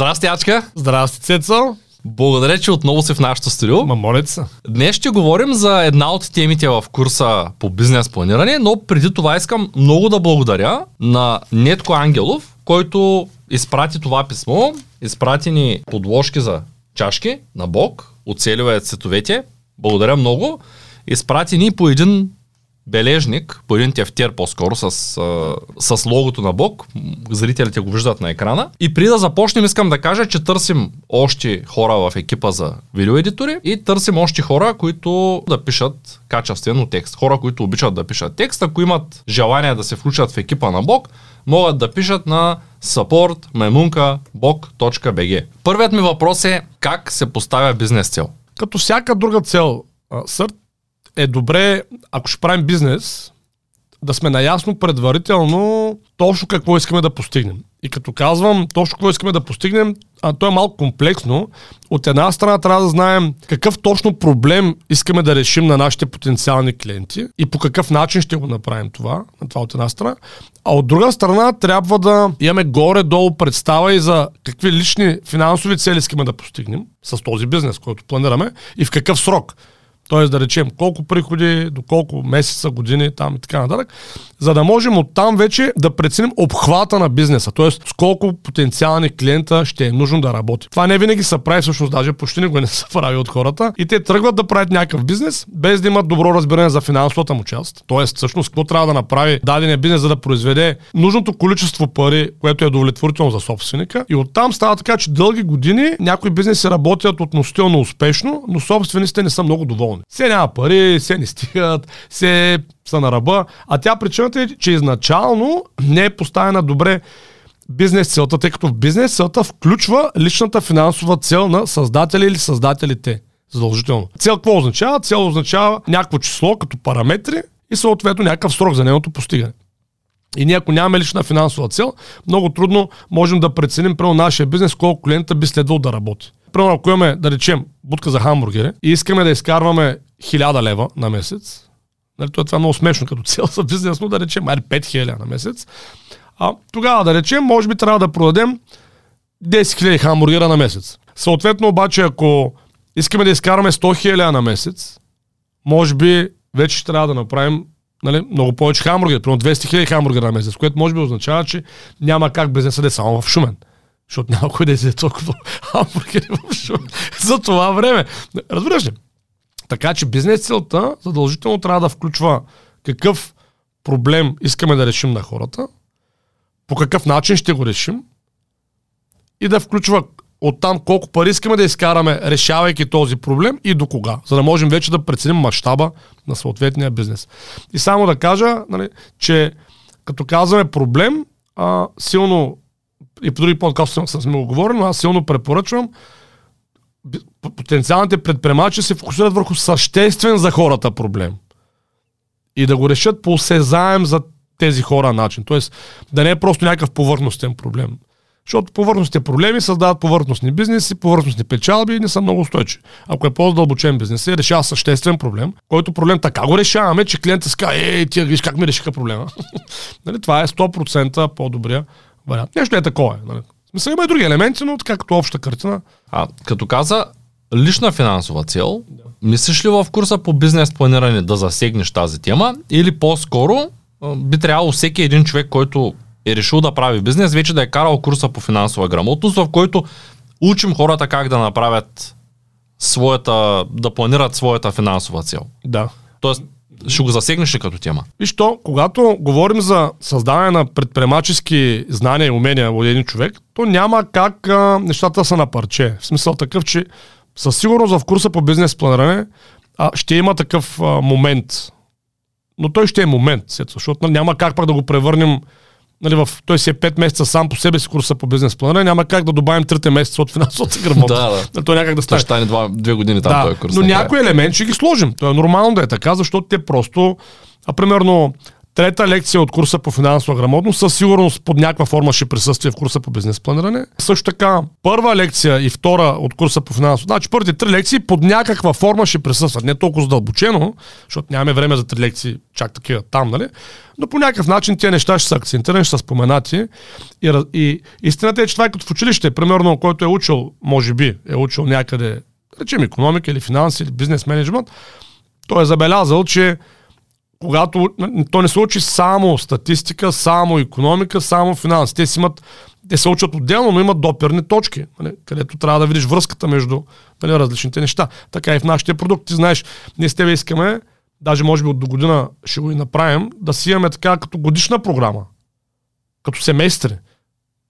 Здрасти, Ачка! Здрасти, Цецо! Благодаря, че отново си в нашото студио. Ма моля се. Днес ще говорим за една от темите в курса по бизнес планиране, но преди това искам много да благодаря на Нетко Ангелов, който изпрати това писмо, изпрати ни подложки за чашки на Бог, оцеливая цветовете. Благодаря много. Изпрати ни по един бележник, по един тефтер по-скоро, с, с логото на Бог. Зрителите го виждат на екрана. И преди да започнем, искам да кажа, че търсим още хора в екипа за видеоедитори и търсим още хора, които да пишат качествено текст. Хора, които обичат да пишат текст. Ако имат желание да се включат в екипа на Бог, могат да пишат на support.memunka.bog.bg Първият ми въпрос е как се поставя бизнес цел? Като всяка друга цел, Сърт, е добре, ако ще правим бизнес, да сме наясно предварително точно какво искаме да постигнем. И като казвам точно какво искаме да постигнем, а то е малко комплексно. От една страна трябва да знаем какъв точно проблем искаме да решим на нашите потенциални клиенти и по какъв начин ще го направим това. Това от една страна. А от друга страна трябва да имаме горе-долу представа и за какви лични финансови цели искаме да постигнем с този бизнес, който планираме и в какъв срок. Т.е. да речем колко приходи, до колко месеца, години там и така нататък, за да можем оттам вече да преценим обхвата на бизнеса, т.е. с колко потенциални клиента ще е нужно да работи. Това не винаги се прави, всъщност даже почти никога не се прави от хората и те тръгват да правят някакъв бизнес, без да имат добро разбиране за финансовата му част. Т.е. всъщност какво трябва да направи дадения бизнес, за да произведе нужното количество пари, което е удовлетворително за собственика. И оттам става така, че дълги години някои бизнеси работят относително успешно, но собствениците не са много доволни. Все няма пари, все не стигат, все са на ръба. А тя причината е, че изначално не е поставена добре бизнес целта, тъй като бизнес целта включва личната финансова цел на създателя или създателите. Задължително. Цел какво означава? Цел означава някакво число като параметри и съответно някакъв срок за нейното постигане. И ние ако нямаме лична финансова цел, много трудно можем да преценим прямо нашия бизнес колко клиента би следвал да работи. Примерно, ако имаме, да речем, будка за хамбургери и искаме да изкарваме 1000 лева на месец, нали, това е много смешно като цел за бизнес, но да речем, айде 5000 на месец, а тогава да речем, може би трябва да продадем 10 000 хамбургера на месец. Съответно обаче, ако искаме да изкараме 100 000 на месец, може би вече трябва да направим нали, много повече хамбургери, примерно 200 000 хамбургера на месец, което може би означава, че няма как бизнеса да е само в Шумен. Защото няма кой да изяде толкова хамбургери в Шумен за това време. Разбираш ли? Така че бизнес целта задължително трябва да включва какъв проблем искаме да решим на хората, по какъв начин ще го решим и да включва оттам колко пари искаме да изкараме, решавайки този проблем и до кога, за да можем вече да преценим мащаба на съответния бизнес. И само да кажа, нали, че като казваме проблем, а, силно и по други подкасти сме го говорили, но аз силно препоръчвам потенциалните предприемачи се фокусират върху съществен за хората проблем. И да го решат по осезаем за тези хора начин. Тоест да не е просто някакъв повърхностен проблем. Защото повърхностните проблеми създават повърхностни бизнеси, повърхностни печалби и не са много устойчиви. Ако е по-задълбочен бизнес и решава съществен проблем, който проблем така го решаваме, че клиентът ска, ей, тия виж как ми решиха проблема. нали, това е 100% по-добрия вариант. Нещо е такова. Нали. Смисъл има и други елементи, но така като обща картина. А като каза лична финансова цел, да. мислиш ли в курса по бизнес планиране да засегнеш тази тема или по-скоро би трябвало всеки един човек, който е решил да прави бизнес, вече да е карал курса по финансова грамотност, в който учим хората как да направят своята, да планират своята финансова цел. Да. Тоест, ще го засегнеш като тема. Виж то, когато говорим за създаване на предприемачески знания и умения от един човек, то няма как а, нещата са на парче. В смисъл такъв, че със сигурност в курса по бизнес планиране а, ще има такъв а, момент. Но той ще е момент, защото нали, няма как пак да го превърнем нали, в, той си е 5 месеца сам по себе си курса по бизнес планиране, няма как да добавим 3 месеца от финансовата грамотност. да, да. Нали, той някак да стане. Ще стане 2 години там да, този курс. Но някой елемент ще ги сложим. То е нормално да е така, защото те просто, а примерно, Трета лекция от курса по финансова грамотност, със сигурност под някаква форма ще присъствие в курса по бизнес планиране. Също така, първа лекция и втора от курса по финансово. Значи първите три лекции под някаква форма ще присъстват. Не толкова задълбочено, защото нямаме време за три лекции, чак такива там, нали? Но по някакъв начин тези неща ще са акцентирани, ще са споменати. И, и истината е, че това е като в училище, примерно, който е учил, може би, е учил някъде, речем, економика или финанси или бизнес менеджмент, той е забелязал, че когато то не се учи само статистика, само економика, само финанси. Те си имат, те се учат отделно, но имат доперни точки, нали, където трябва да видиш връзката между нали, различните неща. Така и в нашите продукти, знаеш, ние с тебе искаме, даже може би от до година ще го и направим, да си имаме така като годишна програма, като семестри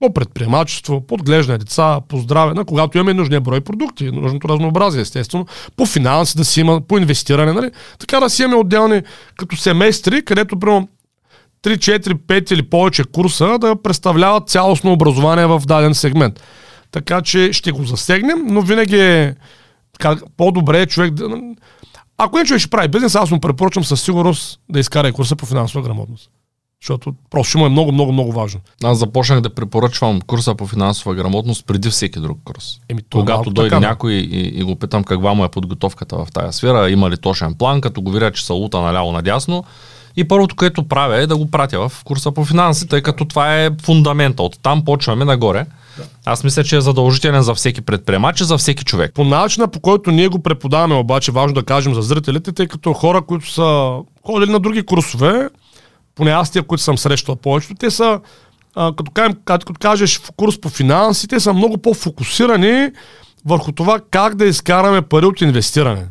по предприемачество, по отглеждане деца, по здраве, на когато имаме нужния брой продукти, нужното разнообразие, естествено, по финанси да си има, по инвестиране, нали? така да си имаме отделни като семестри, където примерно 3, 4, 5 или повече курса да представляват цялостно образование в даден сегмент. Така че ще го засегнем, но винаги е по-добре е човек да... Ако не човек ще прави бизнес, аз му препоръчвам със сигурност да изкара курса по финансова грамотност. Защото просто му е много, много, много важно. Аз започнах да препоръчвам курса по финансова грамотност преди всеки друг курс. Еми, Когато дойде така, някой и, и, го питам каква му е подготовката в тази сфера, има ли точен план, като го видя, че са лута наляво надясно. И първото, което правя е да го пратя в курса по финанси, тъй като това е фундамента. От там почваме нагоре. Да. Аз мисля, че е задължителен за всеки предприемач и за всеки човек. По начина, по който ние го преподаваме, обаче важно да кажем за зрителите, тъй като хора, които са ходили на други курсове, поне аз тия, които съм срещал повечето, те са, а, като, кажем, като кажеш в курс по финанси, те са много по-фокусирани върху това как да изкараме пари от инвестиране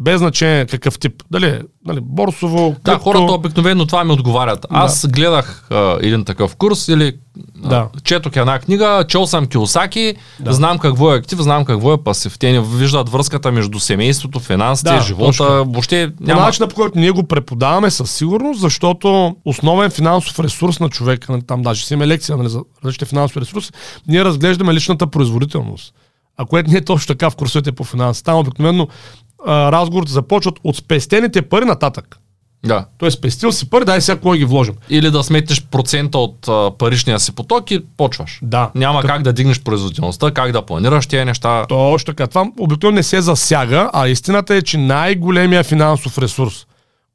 без значение какъв тип. Дали, дали борсово, Да, крипто... хората обикновено това ми отговарят. Аз да. гледах а, един такъв курс или да. а, четох една книга, чел съм Киосаки, да. знам какво е актив, знам какво е пасив. Те не виждат връзката между семейството, финансите, да, живота. Точно. Въобще няма... По начина, по който ние го преподаваме със сигурност, защото основен финансов ресурс на човека, нали, там даже си има лекция нали, за различни финансови ресурси, ние разглеждаме личната производителност. А което не е точно така в курсовете по финанси. Там обикновено разговорите започват от спестените пари нататък. Да. Той е спестил си пари, дай сега кой ги вложим. Или да сметнеш процента от а, паричния си поток и почваш. Да. Няма как да дигнеш производителността, как да планираш тези неща. Точно така. Това обикновено не се засяга, а истината е, че най-големия финансов ресурс,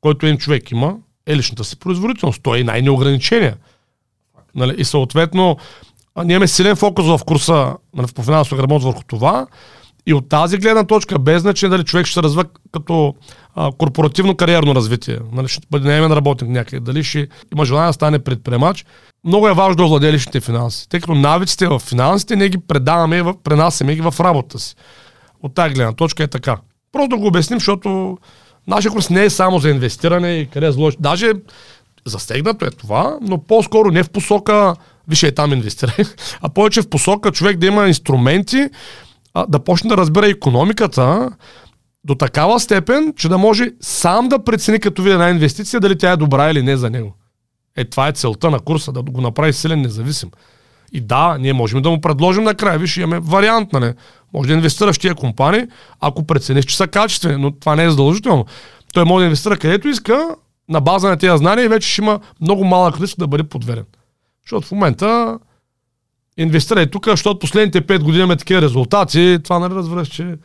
който един човек има, е личната си производителност. Той е най-неограничения. Нали? И съответно, ние имаме силен фокус в курса нали, по финансов ремонт върху това. И от тази гледна точка, без значение дали човек ще се развива като а, корпоративно кариерно развитие, нали, ще бъде наемен работник някъде, дали ще има желание да стане предприемач, много е важно да овладее личните финанси, тъй като навиците в финансите ние ги предаваме, пренасяме ги в работата си. От тази гледна точка е така. Просто да го обясним, защото нашия курс не е само за инвестиране и къде е зло. Даже застегнато е това, но по-скоро не в посока, виж е там инвестирай, а повече в посока човек да има инструменти, а, да почне да разбира економиката до такава степен, че да може сам да прецени като види една инвестиция дали тя е добра или не за него. Е, това е целта на курса, да го направи силен независим. И да, ние можем да му предложим накрая, виж, имаме вариант, нали? Може да инвестираш в тия компании, ако прецениш, че са качествени, но това не е задължително. Той може да инвестира където иска, на база на тези знания и вече ще има много малък риск да бъде подверен. Защото в момента инвестирай тук, защото последните 5 години имаме такива резултати, това нали разбираш, че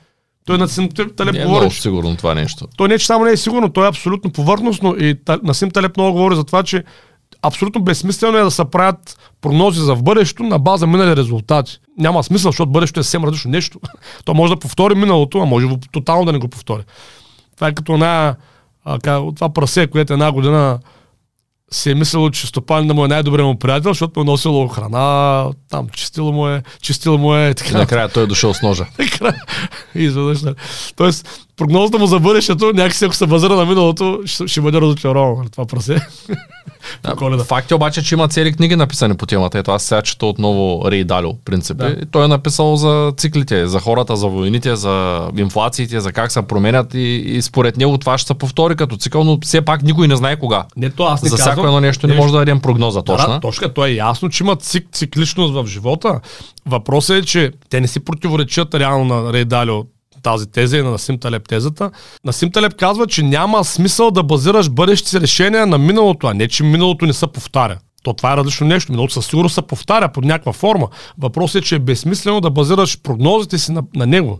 той на Сим Талеп не е говори. Много сигурно това нещо. Той не, че само не е сигурно, той е абсолютно повърхностно и на Сим Талеп много говори за това, че абсолютно безсмислено е да се правят прогнози за в бъдещето на база минали резултати. Няма смисъл, защото бъдещето е съвсем различно нещо. То може да повтори миналото, а може тотално да не го повтори. Това е като една, а, това прасе, което една година си е мислило, че стопанина му е най-добрият му приятел, защото му е носило храна, там чистило му е, чистило му е. Така. Накрая той е дошъл с ножа. и изведнъж. Нали. Тоест, прогнозата му за бъдещето, някакси ако се базира на миналото, ще, ще бъде разочарован. Нали, това прасе. Да, факт е обаче, че има цели книги написани по темата. Ето аз сега чета отново Рей Далио, принципи. Да. И той е написал за циклите, за хората, за войните, за инфлациите, за как се променят и, и според него това ще се повтори като цикъл, но все пак никой не знае кога. Не, то аз не за всяко едно нещо не, не може да дадем прогноза точно. Да, точно, то е ясно, че има цик, цикличност в живота. Въпросът е, че те не си противоречат реално на Рей Далио тази теза и на Насим Талеп тезата. Насим Талеп казва, че няма смисъл да базираш бъдещи си решения на миналото, а не, че миналото не се повтаря. То това е различно нещо. Миналото със сигурност се повтаря под някаква форма. Въпросът е, че е безсмислено да базираш прогнозите си на, на него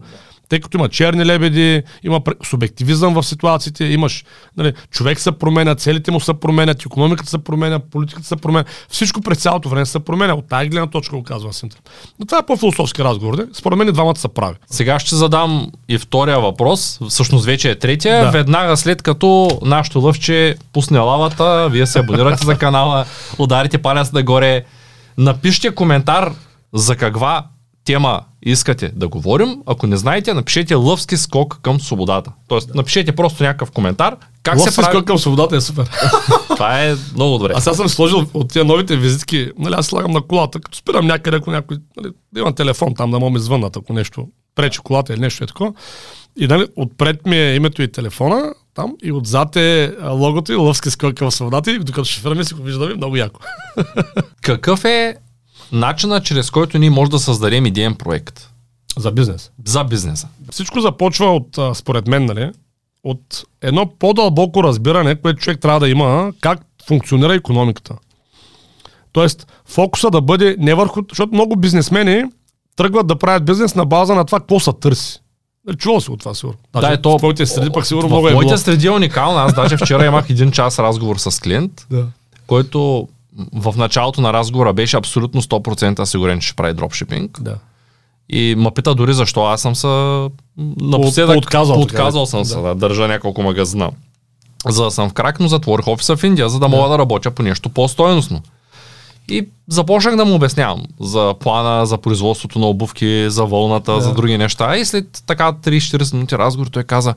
тъй като има черни лебеди, има субективизъм в ситуациите, имаш, нали, човек се променя, целите му се променят, економиката се променя, политиката се променя, всичко през цялото време се променя. От тази гледна точка го казвам Синтър. Но това е по-философски разговор. Не? Според мен и двамата са прави. Сега ще задам и втория въпрос, всъщност вече е третия. Да. Веднага след като нашото лъвче пусне лавата, вие се абонирате за канала, ударите палец нагоре, напишите коментар за каква тема искате да говорим, ако не знаете, напишете лъвски скок към свободата. Тоест, да. напишете просто някакъв коментар. Как лъвски се прави... скок към свободата е супер. Това е много добре. Аз сега съм сложил от тези новите визитки, нали, аз слагам на колата, като спирам някъде, ако някой, нали, да имам телефон там, да му ми звъннат, ако нещо пречи колата или нещо е такова. И нали, отпред ми е името и телефона, там, и отзад е логото и лъвски скок към свободата, и докато шофираме си го виждаме много яко. Какъв е начина, чрез който ние може да създадем идеен проект. За бизнес. За бизнеса. Всичко започва от, според мен, нали, от едно по-дълбоко разбиране, което човек трябва да има, как функционира економиката. Тоест, фокуса да бъде не върху... Защото много бизнесмени тръгват да правят бизнес на база на това, какво се търси. Чувал си от това, сигурно. Да, е то, в моите среди пък сигурно много е В моите среди е уникално. Аз даже вчера имах един час разговор с клиент, да. който в началото на разговора беше абсолютно 100% сигурен, че ще прави дропшипинг. Да. И ме пита дори защо аз съм се напоследък отказал, отказал съм да. се да държа няколко магазина. За да съм в крак, но затворих офиса в Индия, за да мога да, да работя по нещо по-стойностно. И започнах да му обяснявам за плана, за производството на обувки, за вълната, да. за други неща. И след така 30-40 минути разговор той каза,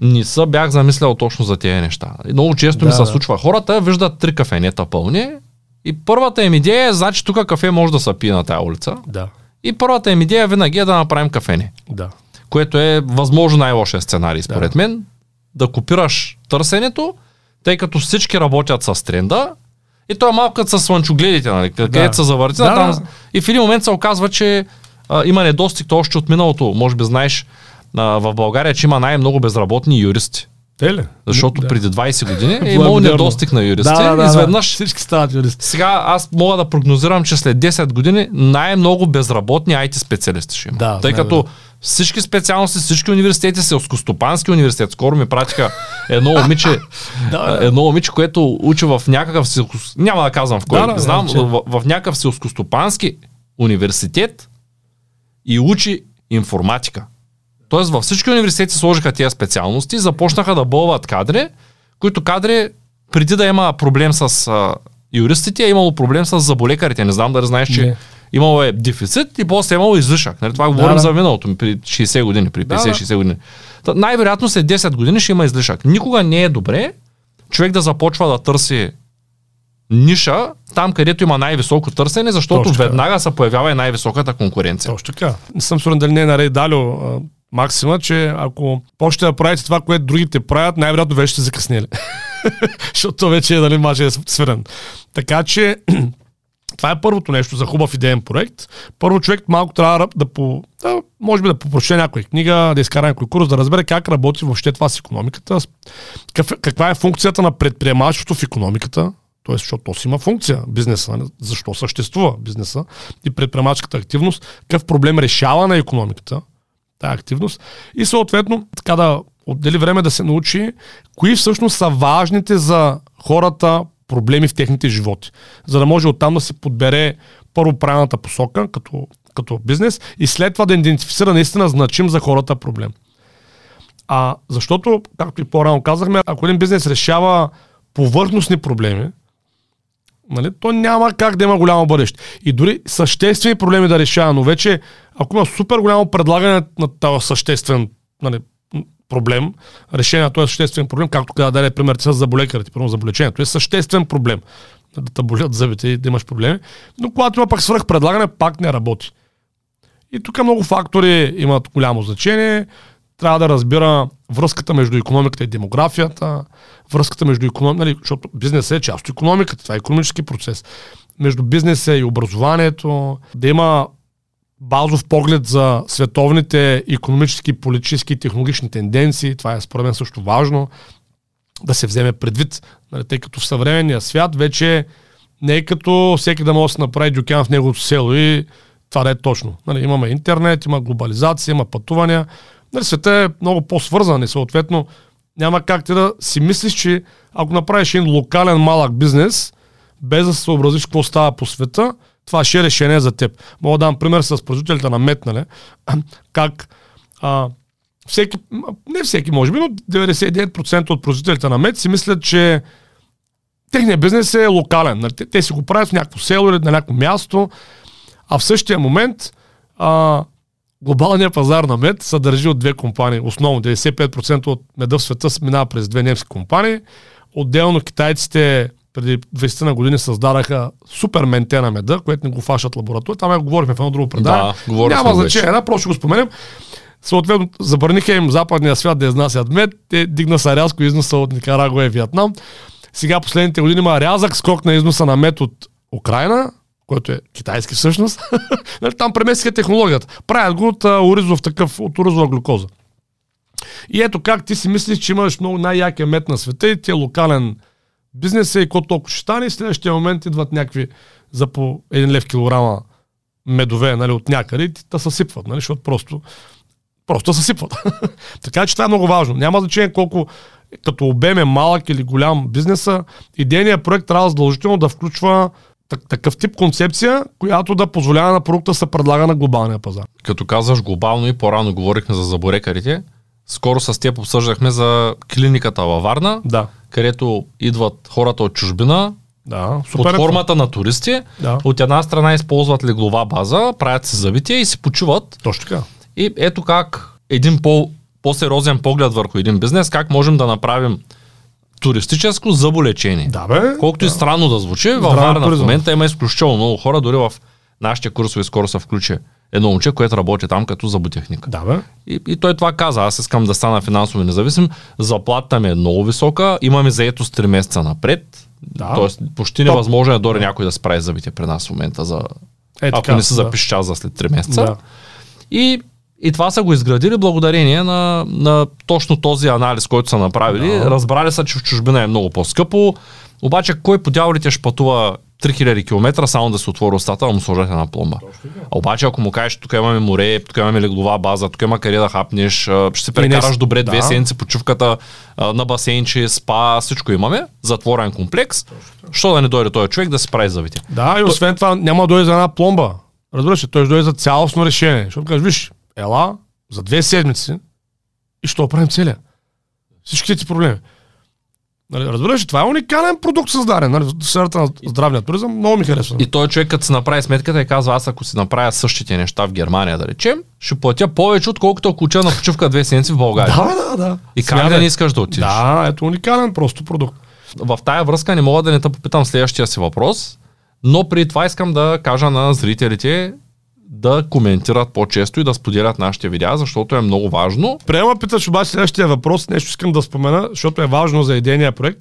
не са бях замислял точно за тези неща. И много често да, ми се да. случва. Хората виждат три кафенета пълни и първата им идея е, значи тук кафе може да се пие на тази улица. Да. И първата им идея винаги е да направим кафене. Да. Което е възможно най-лошия сценарий, според да. мен. Да копираш търсенето, тъй като всички работят с тренда, и то е малко като с слънчогледите, нали? където да. се завърти. Да, там, да. И в един момент се оказва, че а, има недостиг то още от миналото. Може би знаеш, а, в България, че има най-много безработни юристи. Те ли? Защото да. преди 20 години е имало недостиг на юристи. Да, да, изведнъж да, всички стават юристи. Сега аз мога да прогнозирам, че след 10 години най-много безработни IT специалисти ще има. Да, Тъй като всички специалности, всички университети, селскостопански университет, скоро ми пратиха едно момиче, едно момиче, което учи в някакъв селскос... няма да казвам в кой, да, да, знам, да, в, в някакъв селскостопански университет и учи информатика. Тоест във всички университети сложиха тези специалности, започнаха да бълват кадри, които кадри преди да има проблем с а, юристите, е имало проблем с заболекарите. Не знам дали знаеш, че не. имало е дефицит и после е имало излишък. Нали? Това да, говорим да. за миналото при 60 години, при 50-60 да, години. Та, най-вероятно след 10 години ще има излишък. Никога не е добре човек да започва да търси ниша там, където има най-високо търсене, защото Точно веднага се появява и най-високата конкуренция. Точно така. Не съм сигурен дали не е наред Далио максима, че ако почнете да правите това, което другите правят, най-вероятно вече сте закъснели. Защото то вече нали, маже е свирен. Така че това е първото нещо за хубав идеен проект. Първо човек малко трябва да, по, да може би да попроче някоя книга, да изкара някой курс, да разбере как работи въобще това с економиката, какъв, каква е функцията на предприемачеството в економиката, т.е. защото то си има функция бизнеса, нали? защо съществува бизнеса и предприемачката активност, какъв проблем решава на економиката, тази активност и съответно така да отдели време да се научи кои всъщност са важните за хората проблеми в техните животи, за да може оттам да се подбере първо правилната посока като, като бизнес и след това да идентифицира наистина значим за хората проблем. А защото, както и по-рано казахме, ако един бизнес решава повърхностни проблеми, нали, то няма как да има голямо бъдеще. И дори съществени проблеми да решава, но вече ако има супер голямо предлагане на този съществен нали, проблем, решение на този съществен проблем, както каза даде пример с заболекарите, първо заболечението, е съществен проблем. Да те болят зъбите и да имаш проблеми. Но когато има пак свръх предлагане, пак не работи. И тук много фактори имат голямо значение. Трябва да разбира връзката между економиката и демографията, връзката между економиката, нали, защото бизнесът е част от економиката, това е економически процес. Между бизнеса и образованието, да има базов поглед за световните економически, политически и технологични тенденции. Това е според мен също важно да се вземе предвид, нали, тъй като в съвременния свят вече не е като всеки да може да се направи дюкян в неговото село и това да е точно. Нали, имаме интернет, има глобализация, има пътувания. Нали, света е много по-свързан и съответно няма как ти да си мислиш, че ако направиш един локален малък бизнес, без да се съобразиш какво става по света, това ще е решение за теб. Мога да дам пример с производителите на мед, нали? как а, всеки, не всеки може би, но 99% от производителите на мед си мислят, че техният бизнес е локален. Нали? Те, те си го правят в някакво село или на някакво място, а в същия момент а, глобалният пазар на мед се държи от две компании. Основно 95% от меда в света минава през две немски компании. Отделно китайците преди 20 на години създадаха супер менте на меда, което не го фашат лаборатория. Там я говорихме в едно друго предаване. Да, Няма значение, да, просто го споменем. Съответно, забраниха им западния свят да изнасят мед. Те дигна са рязко износа от Никарагуа и Виетнам. Сега последните години има рязък скок на износа на мед от Украина, който е китайски всъщност. Нали, там преместиха технологията. Правят го от оризов такъв, от оризова глюкоза. И ето как ти си мислиш, че имаш много най-якия мед на света и ти е локален бизнес и какво толкова ще стане и следващия момент идват някакви за по един лев килограма медове нали, от някъде и те съсипват, нали, защото просто, просто съсипват. така че това е много важно. Няма значение колко като обем е малък или голям бизнеса, идейният проект трябва задължително да включва такъв тип концепция, която да позволява на продукта да се предлага на глобалния пазар. Като казваш глобално и по-рано говорихме за заборекарите, скоро с теб обсъждахме за клиниката във Варна, да. където идват хората от чужбина, да, супер под е формата на туристи. Да. От една страна използват леглова база, правят се забития и си почиват. Точно така. И ето как един по, по-сериозен поглед върху един бизнес, как можем да направим туристическо зъболечение. Да, бе. Колкото да. и странно да звучи, във Варна в момента има изключително много хора, дори в нашите курсове скоро се включи едно момче, което работи там като зъботехник. Да, бе. И, и той това каза, аз искам да стана финансово независим, заплатата ми е много висока, имаме заето с 3 месеца напред, да. Тоест, почти невъзможно е дори да. някой да справи зъбите при нас в момента, за... Е, ако така, не се запише час за след 3 месеца. Да. И, и това са го изградили благодарение на, на точно този анализ, който са направили. Да. Разбрали са, че в чужбина е много по-скъпо. Обаче кой по дяволите ще пътува 3000 км само да се отвори устата, да му сложат една пломба. А обаче ако му кажеш, тук имаме море, тук имаме леглова база, тук има къде да хапнеш, ще се прекараш добре две да. седмици почивката на басейнче, спа, всичко имаме, затворен комплекс. Що да не дойде този човек да се прави завите? Да, и освен това няма да дойде за една пломба. Разбираш, той ще дойде за цялостно решение. Защото кажеш, виж, ела, за две седмици и ще оправим целия. Всичките ти проблеми. Нали, разбираш, това е уникален продукт създаден нали, в сферата на здравния туризъм. Много ми харесва. И той човек, като си направи сметката и казва, аз ако си направя същите неща в Германия, да речем, ще платя повече, отколкото ако уча на почивка две седмици в България. Да, да, да. И как да не искаш да отидеш? Да, ето уникален просто продукт. В тая връзка не мога да не те попитам следващия си въпрос, но при това искам да кажа на зрителите да коментират по-често и да споделят нашите видеа, защото е много важно. Приема питаш обаче следващия въпрос, нещо искам да спомена, защото е важно за идейния проект,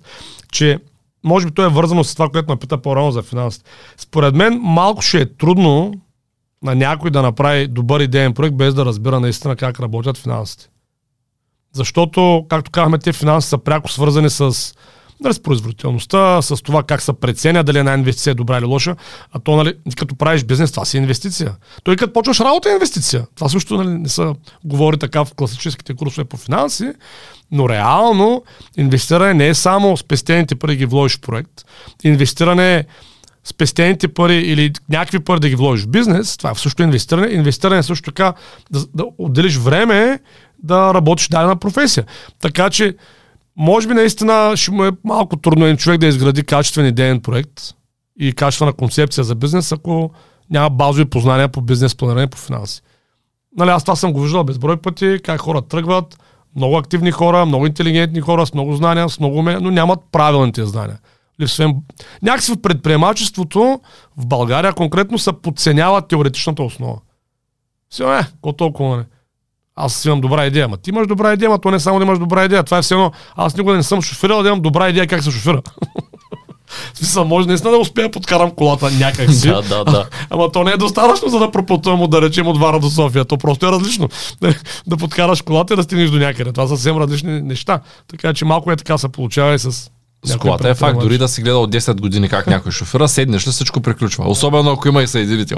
че може би то е вързано с това, което ме пита по-рано за финансите. Според мен малко ще е трудно на някой да направи добър идеен проект, без да разбира наистина как работят финансите. Защото, както казахме, те финанси са пряко свързани с нали, с с това как се преценя дали една инвестиция е добра или лоша. А то, нали, като правиш бизнес, това си инвестиция. Той като почваш работа е инвестиция. Това също нали, не се говори така в класическите курсове по финанси, но реално инвестиране не е само спестените пари ги вложиш в проект. Инвестиране е спестените пари или някакви пари да ги вложиш в бизнес, това е също инвестиране. Инвестиране е също така да, да отделиш време да работиш дадена професия. Така че може би наистина ще му е малко трудно един човек да изгради качествен идеен проект и качествена концепция за бизнес, ако няма базови познания по бизнес планиране по финанси. Нали, аз това съм го виждал безброй пъти, как хора тръгват, много активни хора, много интелигентни хора, с много знания, с много умения, но нямат правилните знания. Липсвен... Някакси в предприемачеството в България конкретно се подценява теоретичната основа. Все, е, какво толкова, не? Аз имам добра идея. Ма ти имаш добра идея, ма то не само да имаш добра идея. Това е все едно. Аз никога не съм шофирал да имам добра идея как се шофира. В смисъл, може наистина да успея да подкарам колата някак си. Да, да, да. Ама то не е достатъчно, за да пропътувам, да речем, от Вара до София. То просто е различно. да подкараш колата и да стигнеш до някъде. Това са съвсем различни неща. Така че малко е така се получава и с С колата е факт, дори да си гледал 10 години как някой шофира, седнеш ли всичко приключва. Особено ако има и съединител.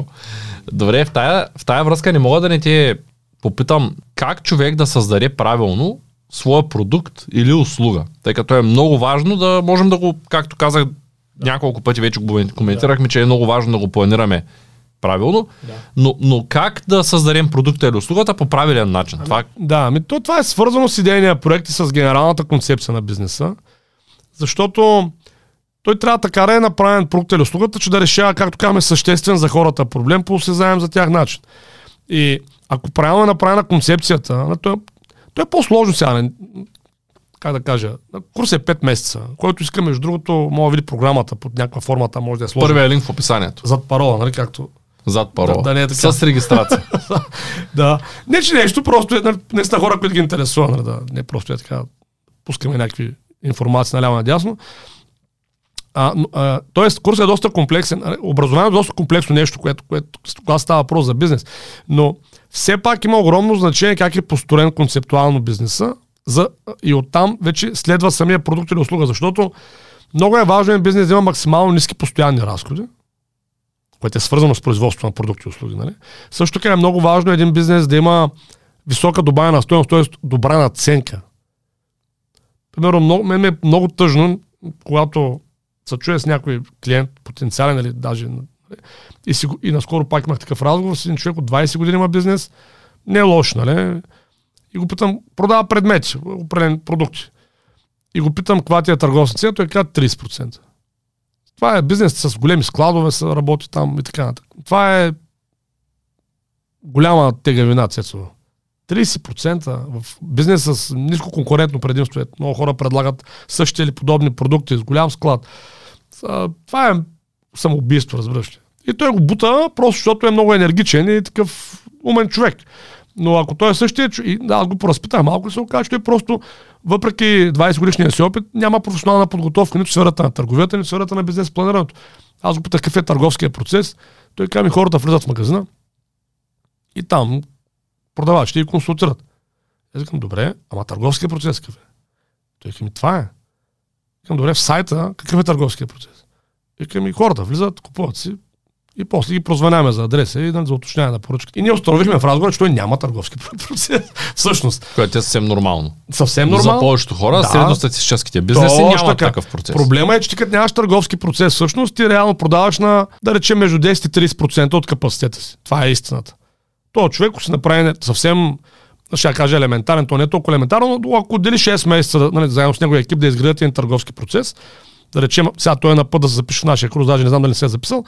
Добре, в тая, в тая връзка не мога да не ти попитам как човек да създаде правилно своя продукт или услуга. Тъй като е много важно да можем да го, както казах няколко пъти вече го коментирахме, че е много важно да го планираме правилно, Да. но, но как да създадем продукта или услугата по правилен начин? Това Да, ами то, това е свързано с идейния проект и с генералната концепция на бизнеса, защото той трябва така да е направен продукт или услугата, че да решава, както казваме, съществен за хората проблем по осезаем за тях начин. И ако правилно е направена концепцията, на той, той е по-сложно сега. не- Как да кажа? Курс е 5 месеца. Който иска, между другото, може да види програмата под някаква формата, може да е сложен. първият линк в описанието. Зад парола, нали, както Зад парола. Да, да не е така. С регистрация. да. Не, че нещо, просто е нали, наистина хора, които ги интересува, нали, да, не просто е така, пускаме някакви информации наляво надясно. А, а, тоест, курсът е доста комплексен. нали, Образованието е доста комплексно нещо, което, което когато става въпрос за бизнес. Но все пак има огромно значение как е построен концептуално бизнеса за, и оттам вече следва самия продукт или услуга, защото много е важно бизнес да има максимално ниски постоянни разходи, което е свързано с производството на продукти и услуги. Нали? Също така е много важно един бизнес да има висока добавена стоеност, т.е. добра наценка. Примерно, много, мен е много тъжно, когато се чуя с някой клиент, потенциален или даже нали, и, си, и наскоро пак имах такъв разговор с един човек от 20 години има бизнес, не е лош, нали? И го питам, продава предмети, определени продукти. И го питам, каква ти е търговска цена, той казва 30%. Това е бизнес с големи складове, се работи там и така нататък. Това е голяма тегавина, Цецова. 30% в бизнес с ниско конкурентно предимство. Ето, Много хора предлагат същите или подобни продукти с голям склад. Това е самоубийство, разбираш ли. И той го бута, просто защото е много енергичен и такъв умен човек. Но ако той е същия, и да, аз го поразпитах малко и се оказа, че той просто, въпреки 20 годишния си опит, няма професионална подготовка нито в сферата на търговията, нито в сферата на бизнес планирането. Аз го питах какъв е търговския процес. Той каза ми хората влизат в магазина и там продавачите и консултират. Аз викам, добре, ама търговския процес какъв е? Той каза ми, това е. Викам, добре, в сайта какъв е търговския процес? Викам, и хората влизат, купуват си и после ги прозваняваме за адреса и нали, за уточняване на поръчката. И ние установихме в разговора, че той няма търговски процес. Всъщност, което е съвсем нормално. съвсем За нормално. повечето хора, Да. средностатистическите бизнеси нямат така. такъв процес. Проблема е, че ти като нямаш търговски процес, всъщност ти реално продаваш на, да речем, между 10 и 30% от капацитета си. Това е истината. То човек, ако си направи съвсем, ще кажа елементарен, то не е толкова елементарно, но ако отдели 6 месеца нали, заедно с неговия екип да изградят един търговски процес, да речем, сега той е на път да се запише в нашия курс, даже не знам дали не се е записал,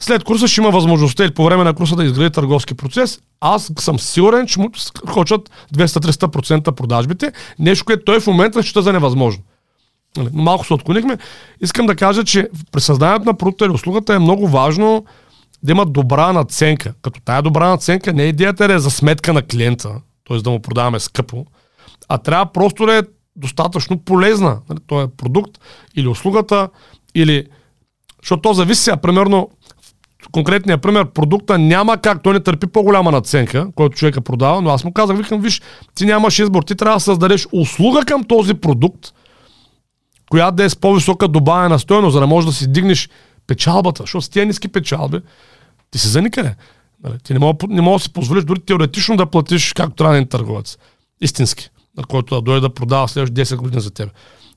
след курса ще има възможността или по време на курса да изгради търговски процес. Аз съм сигурен, че му скочат 200-300% продажбите, нещо, което той в момента счита за невъзможно. Нали, малко се отклонихме. Искам да кажа, че при създаването на продукта или услугата е много важно да има добра наценка. Като тая добра наценка не е идеята е за сметка на клиента, т.е. да му продаваме скъпо, а трябва просто да е достатъчно полезна. Нали, той е продукт или услугата, или... Защото то зависи сега, примерно, в конкретния пример, продукта няма как, той не търпи по-голяма наценка, който човека продава, но аз му казах, викам, виж, ти нямаш избор, ти трябва да създадеш услуга към този продукт, която да е с по-висока добавена стоеност, за да можеш да си дигнеш печалбата, защото с тия ниски печалби ти си за никъде. Нали? Ти не мога, да си позволиш дори теоретично да платиш както трябва на един търговец. Истински. На който да дойде да продава следващите 10 години за теб.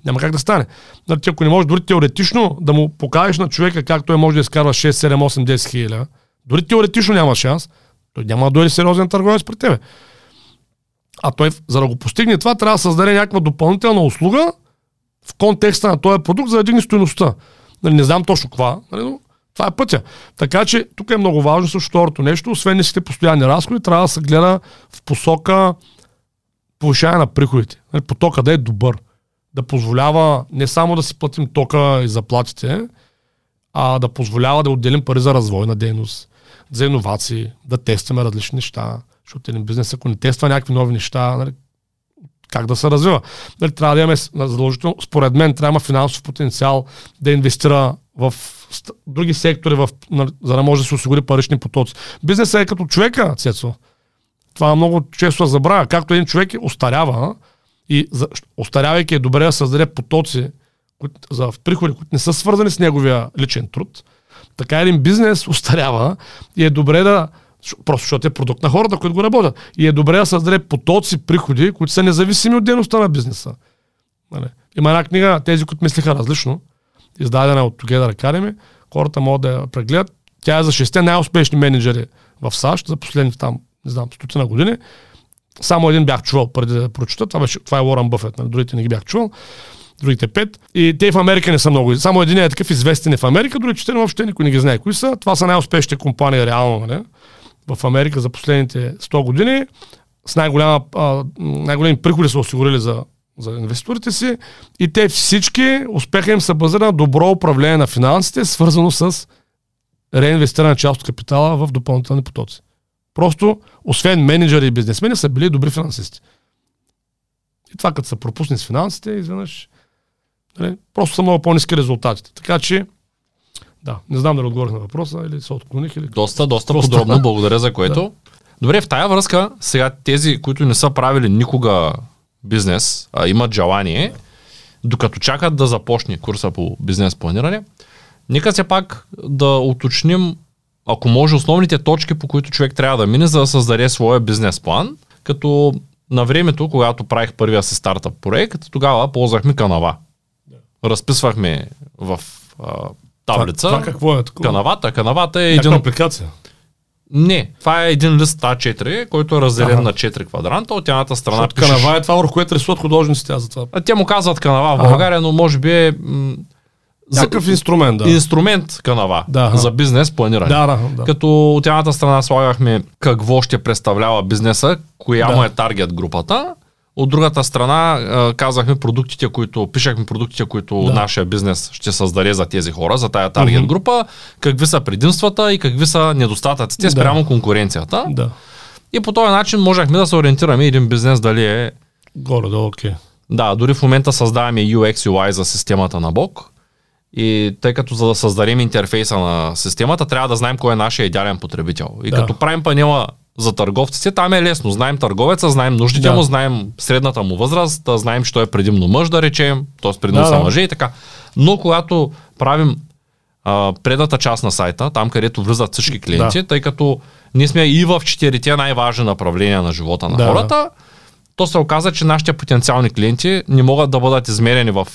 Няма как да стане. Нали, ако не можеш дори теоретично да му покажеш на човека как той може да изкарва 6, 7, 8, 10 хиляди, дори теоретично няма шанс, той няма да дойде сериозен търговец при тебе. А той, за да го постигне това, трябва да създаде някаква допълнителна услуга в контекста на този продукт, за да дигне стоеността. Нали, не знам точно каква, нали, но това е пътя. Така че тук е много важно също второто нещо, освен ниските постоянни разходи, трябва да се гледа в посока повишаване на приходите. Нали, потока да е добър. Да позволява не само да си платим тока и заплатите, а да позволява да отделим пари за развойна дейност, за иновации, да тестваме различни неща. Защото един бизнес, ако не тества някакви нови неща, нали, как да се развива. Нали, трябва да имаме задължително, според мен, трябва да има финансов потенциал да инвестира в други сектори, в, за да може да се осигури парични потоци. Бизнесът е като човека, Цецо. Това много често се забравя. Както един човек остарява и за, остарявайки е добре да създаде потоци които, за приходи, които не са свързани с неговия личен труд, така един бизнес остарява и е добре да Просто защото е продукт на хората, които го работят. И е добре да създаде потоци приходи, които са независими от дейността на бизнеса. Нали? Има една книга, тези, които мислиха различно, издадена от Together Academy, хората могат да я прегледат. Тя е за шесте най-успешни менеджери в САЩ за последните там, не знам, стотина години. Само един бях чувал преди да прочета. Това, беше, това е Уорън Бъфет, нали? другите не ги бях чувал. Другите пет. И те в Америка не са много. Само един е такъв известен в Америка, другите четири въобще никой не ги знае кои са. Това са най-успешните компании реално нали? в Америка за последните 100 години. С най-голяма, най-големи приходи са осигурили за, за инвеститорите си. И те всички, успеха им се базира на добро управление на финансите, свързано с реинвестиране на част от капитала в допълнителни потоци. Просто, освен менеджери и бизнесмени, са били добри финансисти. И това като се пропусне с финансите, изведнъж нали, просто са много по-низки резултатите. Така че, да, не знам дали отговорих на въпроса или се отклоних или... Доста, доста Доста. подробно, благодаря за което. Добре, в тая връзка, сега тези, които не са правили никога бизнес, а имат желание, докато чакат да започне курса по бизнес планиране, нека все пак да уточним, ако може, основните точки, по които човек трябва да мине, за да създаде своя бизнес план, като на времето, когато правих първия си стартъп проект, тогава ползвахме канава. Разписвахме в а, таблица. Това, това какво е? Такова? Канавата, канавата е Някаква един... апликация. Не, това е един лист А4, който е разделен Аха. на 4 квадранта. От едната страна Защото пишеш... канава е това, върху което рисуват художниците, аз за това. А, Те му казват канава в. България, но може би е м- Някакъв инструмент, да. инструмент канава Да, за бизнес планиране. Да, да, да. Като от едната страна слагахме какво ще представлява бизнеса, коя Да. му е таргет групата. От другата страна казахме продуктите, които, пишахме продуктите, които Да. нашия бизнес ще създаде за тези хора, за тая таргет група, какви са предимствата и какви са недостатъците Да. спрямо конкуренцията. Да. И по този начин можехме да се ориентираме един бизнес дали е... Горе, да, окей. Да, дори в момента създаваме UX UI за системата на Бог. И тъй като за да създадем интерфейса на системата, трябва да знаем кой е нашия идеален потребител. И Да. като правим панела за търговците, там е лесно. Знаем търговеца, знаем нуждите Да. му, знаем средната му възраст, да знаем, че той е предимно мъж, да речем, т.е. предимно Да, са да. мъже и така. Но когато правим а, предната част на сайта, там където влизат всички клиенти, Да. тъй като ние сме и в четирите най-важни направления на живота на Да. хората, то се оказа, че нашите потенциални клиенти не могат да бъдат измерени в...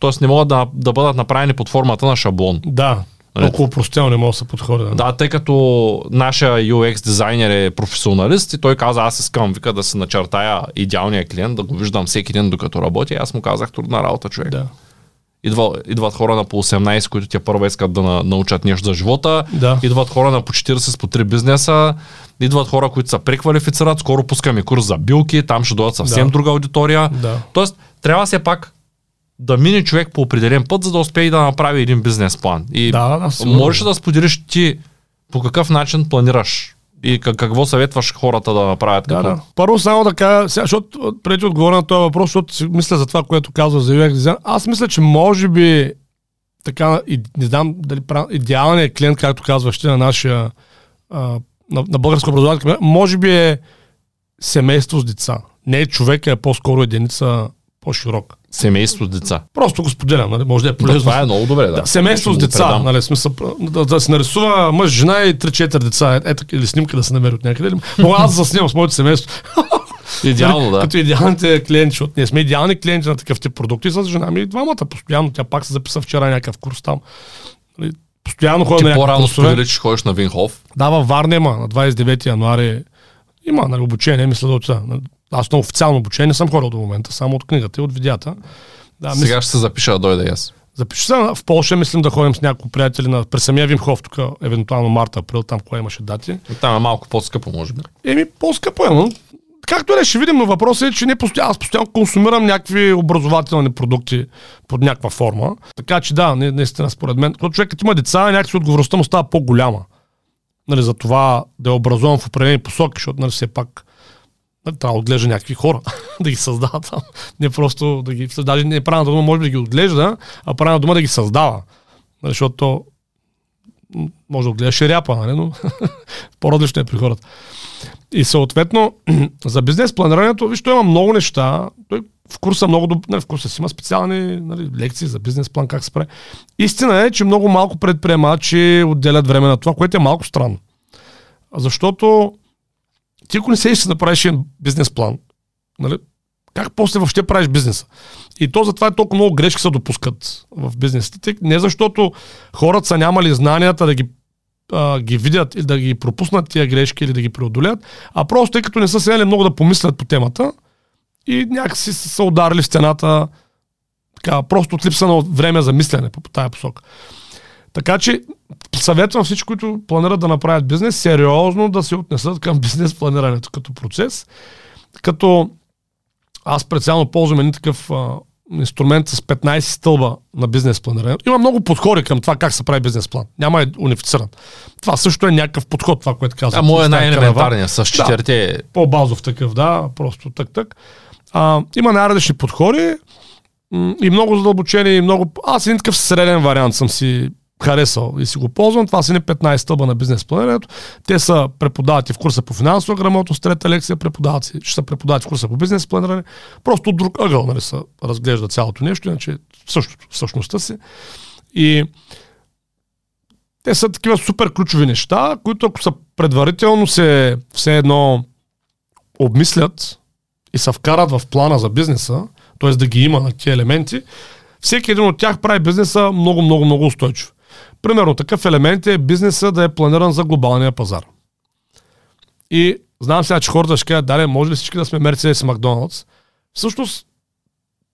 Тоест не могат да, да бъдат направени под формата на шаблон. Да. Нали? Толкова простено не може да се подходи. Да. Да, тъй като нашия UX дизайнер е професионалист и той каза, аз искам вика да се начертая идеалния клиент, да го виждам всеки ден докато работя. И аз му казах, трудна работа, човек. Да. Идва, идват хора на по 18, които те първо искат да на, научат нещо за живота. Да. Идват хора на по 40 с по 3 бизнеса. Идват хора, които се преквалифицират. Скоро пускаме курс за билки. Там ще дойдат съвсем Да. друга аудитория. Да. Тоест, трябва все пак да мине човек по определен път, за да успее да направи един бизнес план. И Да, да, сигурно. можеш да споделиш ти по какъв начин планираш и как, какво съветваш хората да направят? Да, да. Първо само да кажа, сега, защото преди отговоря на този въпрос, защото си мисля за това, което казва за UX дизайн. Аз мисля, че може би така, и, не знам дали идеалният клиент, както казваш ти, на нашия а, на, на българско образование, може би е семейство с деца. Не е човека, е по-скоро единица по-широк. Семейство с деца. Просто го споделям, нали? може да е Да, полезно. това е много добре. Да, Да, семейство с деца, нали, смисъл, да, да се нарисува мъж, жена и 3-4 деца, е, ето, или снимка да се намери от някъде. Мога аз да снимам с моето семейство. Идеално, да. Като идеалните клиенти, защото ние сме идеални клиенти на такъв тип продукти с жена ми и двамата. Постоянно тя пак се записа вчера някакъв курс там. Нали, Постоянно ходя на по-рано сподели, че ходиш на Винхов. Да, във Варна има, на 29 януари има нали, обучение, мисля да отида. Аз на официално обучение не съм ходил до момента, само от книгата и от видеята. Да, мисля, Сега ще се запиша да дойда и аз. Запиши се в Польша, мислим да ходим с няколко приятели на през самия Вимхов, тук евентуално марта, април, там кое имаше дати. Там е малко по-скъпо, може би. Еми, по-скъпо е, но както и да е, ще видим, въпросът е, че не постоянно, аз постоянно консумирам някакви образователни продукти под някаква форма. Така че да, не- наистина според мен, когато човекът има деца, някакси отговорността му става по-голяма. Нали, за това да е образован в определени посоки, защото нали, все пак Трябва да отглежда някакви хора, да ги създава там. Не просто да ги... Даже не е правилната дума, може би да ги отглежда, а правилната дума да ги създава. Защото може да отгледаш и ряпа, нали? но по-различно е при хората. И съответно, за бизнес планирането, виж, той има много неща. Той в курса много доб... не, в курса си има специални нали, лекции за бизнес план, как се прави. Истина е, че много малко предприемачи отделят време на това, което е малко странно. Защото ти ако не седиш да направиш един бизнес план, нали, как после въобще правиш бизнеса? И то затова е толкова много грешки се допускат в бизнесите. Не защото хората са нямали знанията да ги, а, ги видят или да ги пропуснат тия грешки или да ги преодолят, а просто тъй като не са седели много да помислят по темата и някакси са се ударили в стената така, просто от липса на време за мислене по тая посока. Така че съветвам всички, които планират да направят бизнес, сериозно да се отнесат към бизнес планирането като процес. Като аз специално ползвам един такъв а, инструмент с 15 стълба на бизнес планирането. Има много подходи към това как се прави бизнес план. Няма е унифициран. Това също е някакъв подход, това, което казвам. А моят е най-елементарният, с четирите. По-базов такъв, да, просто так-так. А, има най-различни подходи и много задълбочени, и много... Аз един такъв среден вариант съм си харесал и си го ползвам. Това са ни 15 стълба на бизнес планирането. Те са преподавати в курса по финансова грамотност, трета лекция преподават си, ще са преподавати в курса по бизнес планиране. Просто друг ъгъл нали, се разглежда цялото нещо, иначе същото, същността си. И те са такива супер ключови неща, които ако са предварително се все едно обмислят и се вкарат в плана за бизнеса, т.е. да ги има на тези елементи, всеки един от тях прави бизнеса много, много, много устойчив. Примерно такъв елемент е бизнеса да е планиран за глобалния пазар. И знам сега, че хората ще кажат, дале, може ли всички да сме Мерцедес и Макдоналдс? Всъщност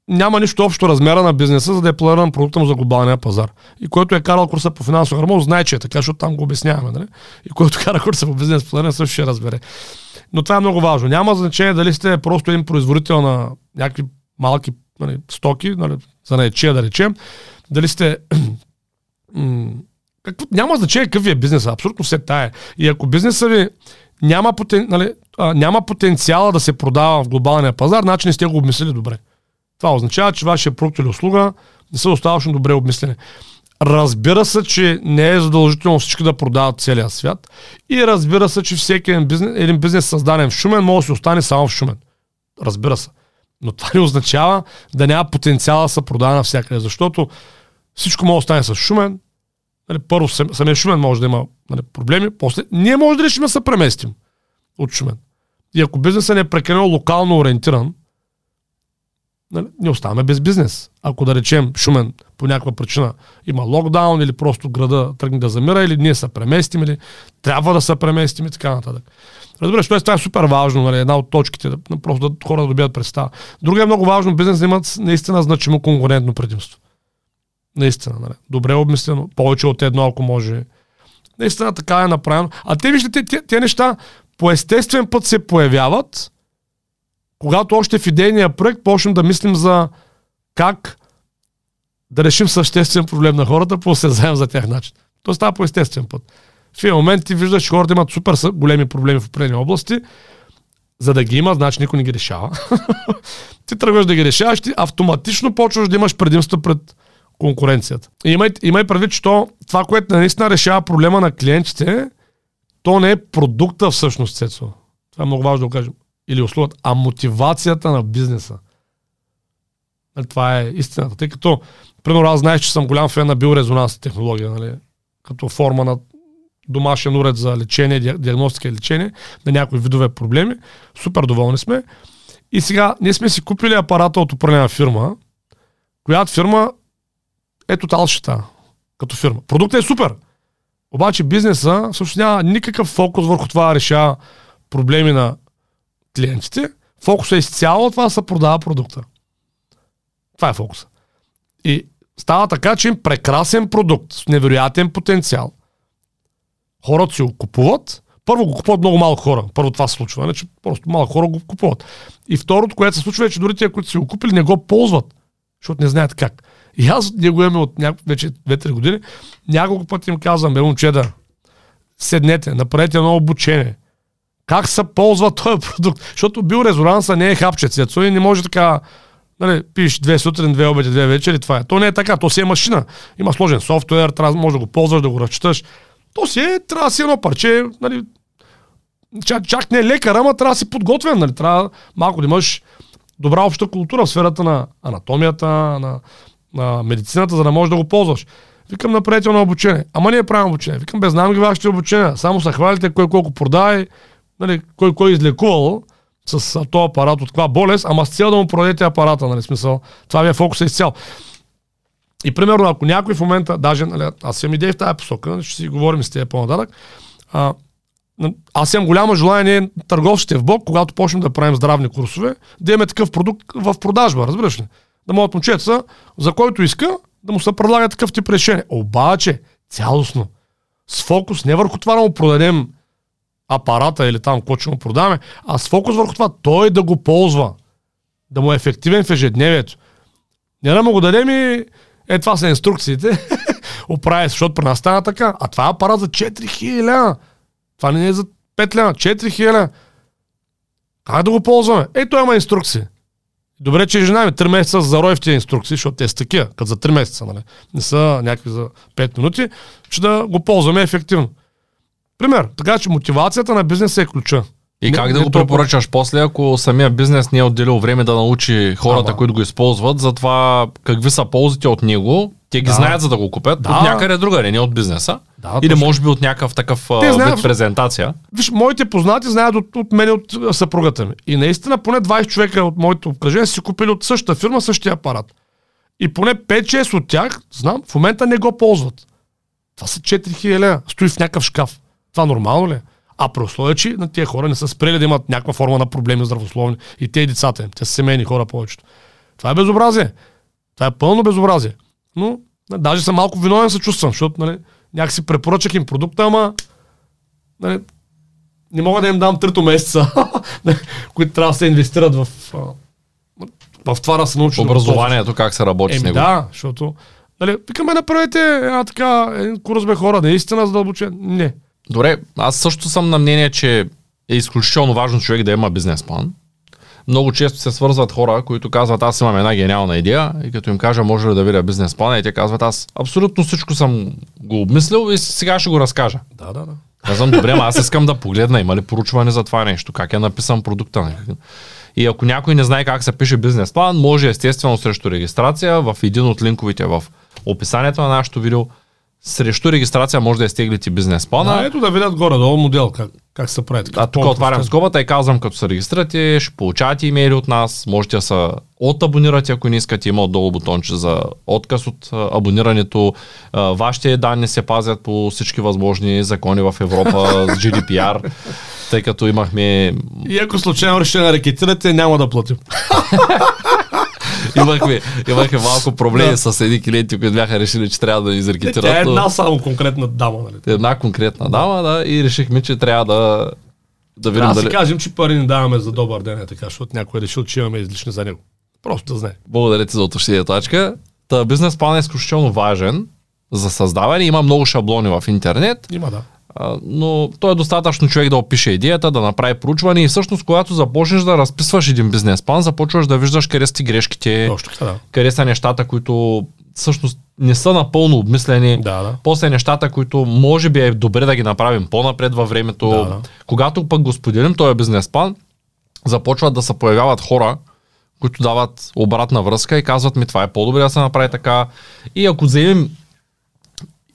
няма нищо общо размера на бизнеса, за да е планиран продукта му за глобалния пазар. И който е карал курса по финансова грамотност, знае, че е така, защото там го обясняваме. Нали? И който кара курса по бизнес планиране, също ще разбере. Но това е много важно. Няма значение дали сте просто един производител на някакви малки нали, стоки, нали, за наечия да речем, дали сте м, какво, няма значение какъв ви е бизнеса, абсолютно все тая. И ако бизнеса ви няма, потен, нали, а, няма потенциала да се продава в глобалния пазар, значи не сте го обмислили добре. Това означава, че вашия продукт или услуга не са достатъчно добре обмислени. Разбира се, че не е задължително всички да продават целия свят. И разбира се, че всеки един бизнес, един бизнес създаден в Шумен може да се остане само в Шумен. Разбира се. Но това не означава да няма потенциала да се продава навсякъде, защото всичко може да остане с Шумен. Нали, първо, сам- самия Шумен може да има нали, проблеми, после ние може да решим да се преместим от Шумен. И ако бизнесът не е прекалено локално ориентиран, нали, не оставаме без бизнес. Ако да речем Шумен по някаква причина има локдаун или просто града тръгне да замира или ние се преместим или трябва да се преместим и така нататък. Разбираш, т.е. това е супер важно, нали, една от точките, да, просто да хората да добият представа. Друго е много важно бизнес да имат наистина значимо конкурентно предимство. Наистина, нали. Добре обмислено, повече от едно, ако може. Наистина така е направено. А те, виждате, те, те неща по естествен път се появяват, когато още в идейния проект почнем да мислим за как да решим съществен проблем на хората, по се заем за тях начин. То става по естествен път. В един момент ти виждаш, че хората имат супер големи проблеми в определени области, за да ги има, значи никой не ги решава. ти тръгваш да ги решаваш, ти автоматично почваш да имаш предимство пред конкуренцията. И имай, имай предвид, че то, това, което наистина решава проблема на клиентите, то не е продукта всъщност, Цецо. Това е много важно да го кажем. Или услугата, а мотивацията на бизнеса. Нали, Това е истината. Тъй като, примерно, аз знаеш, че съм голям фен на биорезонансна технология, нали? като форма на домашен уред за лечение, диаг- диагностика и лечение на някои видове проблеми. Супер доволни сме. И сега, ние сме си купили апарата от определена фирма, която фирма е тотал като фирма. Продуктът е супер. Обаче бизнеса всъщност няма никакъв фокус върху това да решава проблеми на клиентите. Фокусът е изцяло това да се продава продукта. Това е фокуса. И става така, че им прекрасен продукт с невероятен потенциал. Хората си го купуват. Първо го купуват много малко хора. Първо това се случва. Иначе просто малко хора го купуват. И второто, което се случва е, че дори тия, които си го купили, не го ползват. Защото не знаят как. И аз ние го имаме от няко, вече 2-3 години. Няколко пъти им казвам, бе, момче, да седнете, направете едно обучение. как се ползва този продукт. Защото биорезонанса не е хапче, цецо, и не може така Нали, пишеш две сутрин, две обеди, две вечери, това е. То не е така, то си е машина. Има сложен софтуер, трябва, може да го ползваш, да го разчиташ. То си е, трябва да си едно парче, нали, чак, чак не е лекар, ама трябва да си подготвен, нали, трябва малко да имаш добра обща култура в сферата на анатомията, на, на медицината, за да можеш да го ползваш. Викам направете на обучение. Ама ние правим обучение. Викам, без знам ги вашите обучения. Само се хвалите кой колко продай, нали, кой кой е излекувал с този апарат от каква болест, ама с цел да му продадете апарата, нали, смисъл. Това ви е фокуса изцяло. И примерно, ако някой в момента, даже, нали, аз имам идеи в тази посока, ще си говорим с тези по-нататък, аз имам голямо желание търговците в Бог, когато почнем да правим здравни курсове, да имаме такъв продукт в продажба, разбираш ли? Да могат момчета, за който иска, да му се предлага такъв тип решение. Обаче, цялостно, с фокус не върху това да му продадем апарата или там, какво ще му продаме, а с фокус върху това той да го ползва, да му е ефективен в ежедневието. Не да му го дадем и е, това са инструкциите. Оправя защото при нас стана така. А това е апарат за 4000 лена. Това не е за 5 лена, 4000. Как да го ползваме? Ей, той има инструкции. Добре, че жена ми 3 месеца зарой в тези инструкции, защото те са такива, като за 3 месеца, нали? Не са някакви за 5 минути, че да го ползваме ефективно. Пример, така че мотивацията на бизнеса е ключа. И не, как да го препоръчаш после, ако самия бизнес не е отделил време да научи хората, Ама. които го използват, за това какви са ползите от него, те ги да. знаят за да го купят да. от някъде другаде, не от бизнеса. Да, Или точно. може би от някакъв такъв Те знаят, вид презентация. Виж, моите познати знаят от, от мен от съпругата ми. И наистина поне 20 човека от моето обкръжение си купили от същата фирма същия апарат. И поне 5-6 от тях, знам, в момента не го ползват. Това са 4000 лева. Стои в някакъв шкаф. Това нормално ли е? А при условие, че на тия хора не са спрели да имат някаква форма на проблеми здравословни. И те и децата им. Те са семейни хора повечето. Това е безобразие. Това е пълно безобразие. Но даже съм малко виновен се чувствам, защото нали, някакси препоръчах им продукта, ама нали, не мога да им дам трето месеца, които трябва да се инвестират в, в това да се научат. Образованието, как се работи Еми, с него. Да, защото нали, викаме направете а, така, един курс бе хора, наистина задълбочен. Не. Добре, аз също съм на мнение, че е изключително важно човек да има бизнес план. Много често се свързват хора, които казват, аз имам една гениална идея и като им кажа, може ли да видя бизнес плана и те казват, аз абсолютно всичко съм го обмислил и сега ще го разкажа. Да, да, да. Казвам, добре, ама аз искам да погледна, има ли поручване за това нещо, как е написан продукта. И ако някой не знае как се пише бизнес план, може естествено срещу регистрация в един от линковите в описанието на нашото видео срещу регистрация може да изтеглите бизнес плана. Да, ето да видят горе-долу модел, как, как се прави. А тук отварям скобата и казвам, като се регистрирате, ще получавате имейли от нас, можете да се отабонирате, ако не искате, има отдолу бутонче за отказ от абонирането. Вашите данни се пазят по всички възможни закони в Европа, с GDPR, тъй като имахме... И ако случайно решите да рекетирате, няма да платим. имахме, имахме малко проблеми да. с едни клиенти, които бяха решили, че трябва да ни зарекетират. Тя е една само конкретна дама, нали? Една конкретна дама, да, и решихме, че трябва да да видим да дали... си кажем, че пари не даваме за добър ден, е така, защото някой е решил, че имаме излишни за него. Просто да знае. Благодаря ти за уточнението, точка. Та бизнес план е изключително важен за създаване. Има много шаблони в интернет. Има, да но то е достатъчно човек да опише идеята, да направи проучване и всъщност когато започнеш да разписваш един бизнес план, започваш да виждаш къде са ти грешките, Точно, да. къде са нещата, които всъщност не са напълно обмислени. Да, да. После нещата, които може би е добре да ги направим по-напред във времето. Да, да. Когато пък го споделим този бизнес план, започват да се появяват хора, които дават обратна връзка и казват ми това е по-добре да се направи така. И ако вземем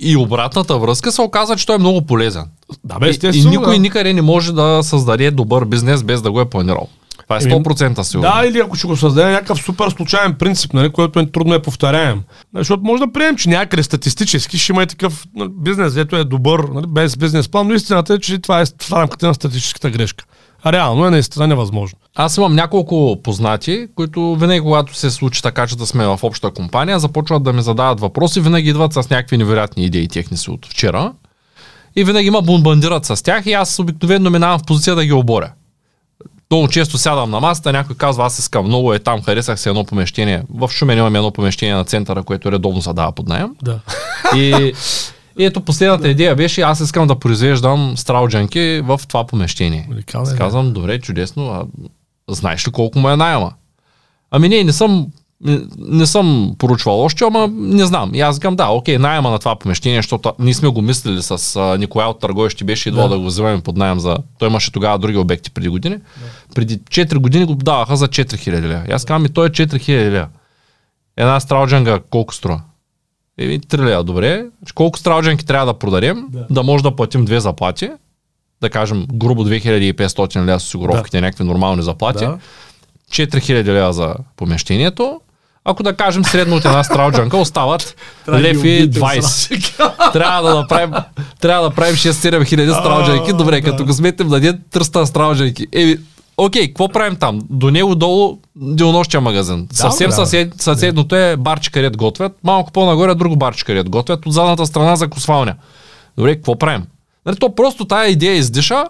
и обратната връзка се оказа, че той е много полезен. Да, бе, и, и никой да. никъде не може да създаде добър бизнес без да го е планирал. Това е 100% сигурно. Да, или ако ще го създаде някакъв супер случайен принцип, нали, който е трудно е повторяем. Защото може да приемем, че някъде статистически ще има и такъв нали, бизнес, ето е добър, нали, без бизнес план, но истината е, че това е в рамките на статистическата грешка. А реално е наистина невъзможно. Аз имам няколко познати, които винаги, когато се случи така, че да сме в обща компания, започват да ми задават въпроси, винаги идват с някакви невероятни идеи техни си от вчера. И винаги ма бомбандират с тях и аз обикновено минавам в позиция да ги оборя. Много често сядам на масата, някой казва, аз искам много е там, харесах се едно помещение. В Шумен имаме едно помещение на центъра, което редовно се дава под найем. Да. И И ето последната идея беше, аз искам да произвеждам страуджанки в това помещение. Идея. казвам, добре, чудесно, а знаеш ли колко му е найема? Ами не, не съм, не, не съм поручвал още, ама не знам. И аз казвам, да, окей, найема на това помещение, защото ние сме го мислили с а, Николай от Търговище, беше идвал да. Да. го вземем под найем за... Той имаше тогава други обекти преди години. Преди 4 години го даваха за 4000 лева. И аз казвам, и той е 4000 лева. Една страуджанга колко струва? Еми, 3 лева, добре. Колко страуджанки трябва да продадем, да, Да. да може да платим две заплати, да кажем грубо 2500 лева с осигуровките, да. някакви нормални заплати, Да. 4000 лева за помещението. Ако да кажем средно от една страуджанка остават Трябва да ги лев и убиете, 20. трябва да направим, трябва да правим 6-7 хиляди страуджанки. Добре, да. като го сметнем на ден 300 страуджанки. Еми, окей, какво правим там? До него долу денонощия магазин. Да, Съвсем да. съсед, съседното е барче, където готвят. Малко по-нагоре друго барче, където готвят. От задната страна за косвалня. Добре, какво правим? Нали, то просто тая идея издиша.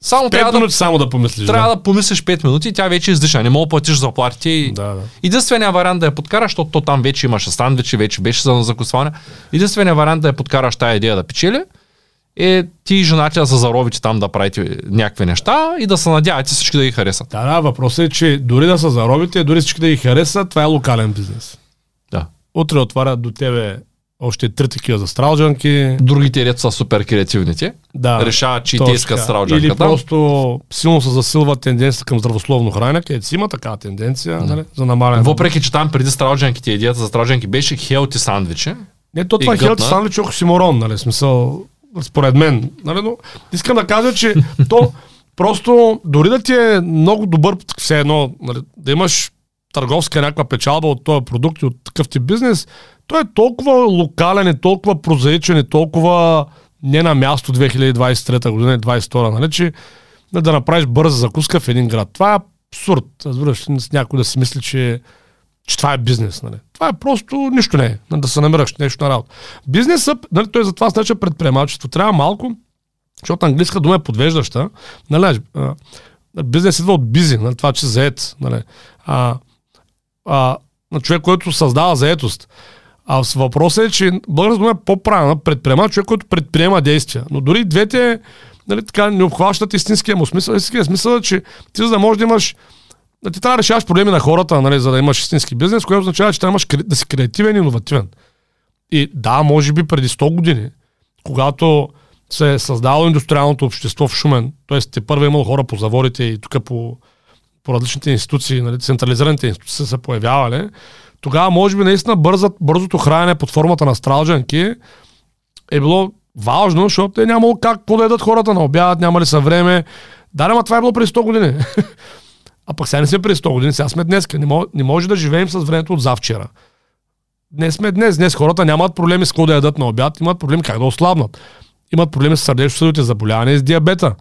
Само Пет трябва да, минути само да помислиш. трябва да. да помислиш 5 минути и тя вече издиша. Не мога да платиш заплатите. И... Да, да. Единствения вариант да я подкараш, защото то там вече имаше сандвичи, вече беше за закусване. Единствения вариант да я подкараш тая идея да печели е ти и жена ти да се заровите там да правите някакви неща и да се надявате всички да ги харесат. Да, да, въпросът е, че дори да са заробите, дори всички да ги харесат, това е локален бизнес. Да. Утре отварят до тебе още три такива за стралджанки. Другите ред са супер креативните. Да, решават, че и те искат така. страуджанка Или просто силно се засилва тенденцията към здравословно хранене, където си има такава тенденция нали, за намаляне. Въпреки, че там преди страуджанките идеята за страуджанки беше хелти сандвичи. Не, то това е хелти сандвич оксиморон, нали, смисъл, според мен. Нали, но искам да кажа, че то просто, дори да ти е много добър, все едно, нали, да имаш търговска някаква печалба от този продукт и от такъв ти бизнес, той е толкова локален, и толкова прозаичен, и толкова не на място 2023 година и 2022, нали, че да направиш бърза закуска в един град. Това е абсурд. Разбираш, с някой да си мисли, че че това е бизнес. Нали. Това е просто нищо не е. нали, Да се намираш нещо на работа. Бизнесът, нали, той затова се нарича предприемачество. Трябва малко, защото английска дума е подвеждаща. Нали, бизнес идва от бизи, нали, това, че заед. Нали. А, а, на човек, който създава заетост. А въпросът е, че българска дума е по-правилна. Предприема човек, който предприема действия. Но дори двете нали, така, не обхващат истинския му смисъл. Истинския смисъл е, че ти за да можеш да имаш ти трябва да решаваш проблеми на хората, нали, за да имаш истински бизнес, което означава, че трябва да, си креативен и иновативен. И да, може би преди 100 години, когато се е създало индустриалното общество в Шумен, т.е. те първо е имало хора по заворите и тук по, по различните институции, нали, централизираните институции са се появявали, тогава може би наистина бързат, бързото хранене под формата на стралджанки е било важно, защото е нямало как да хората на обяд, нямали са време. Да, ама това е било преди 100 години. А пък сега не сме преди 100 години, сега сме днес. Не, мож, не може да живеем с времето от завчера. Днес сме днес. Днес хората нямат проблеми с какво да ядат на обяд, имат проблеми как да ослабнат. Имат проблеми с сърдечно-съдовите заболявания и с диабета.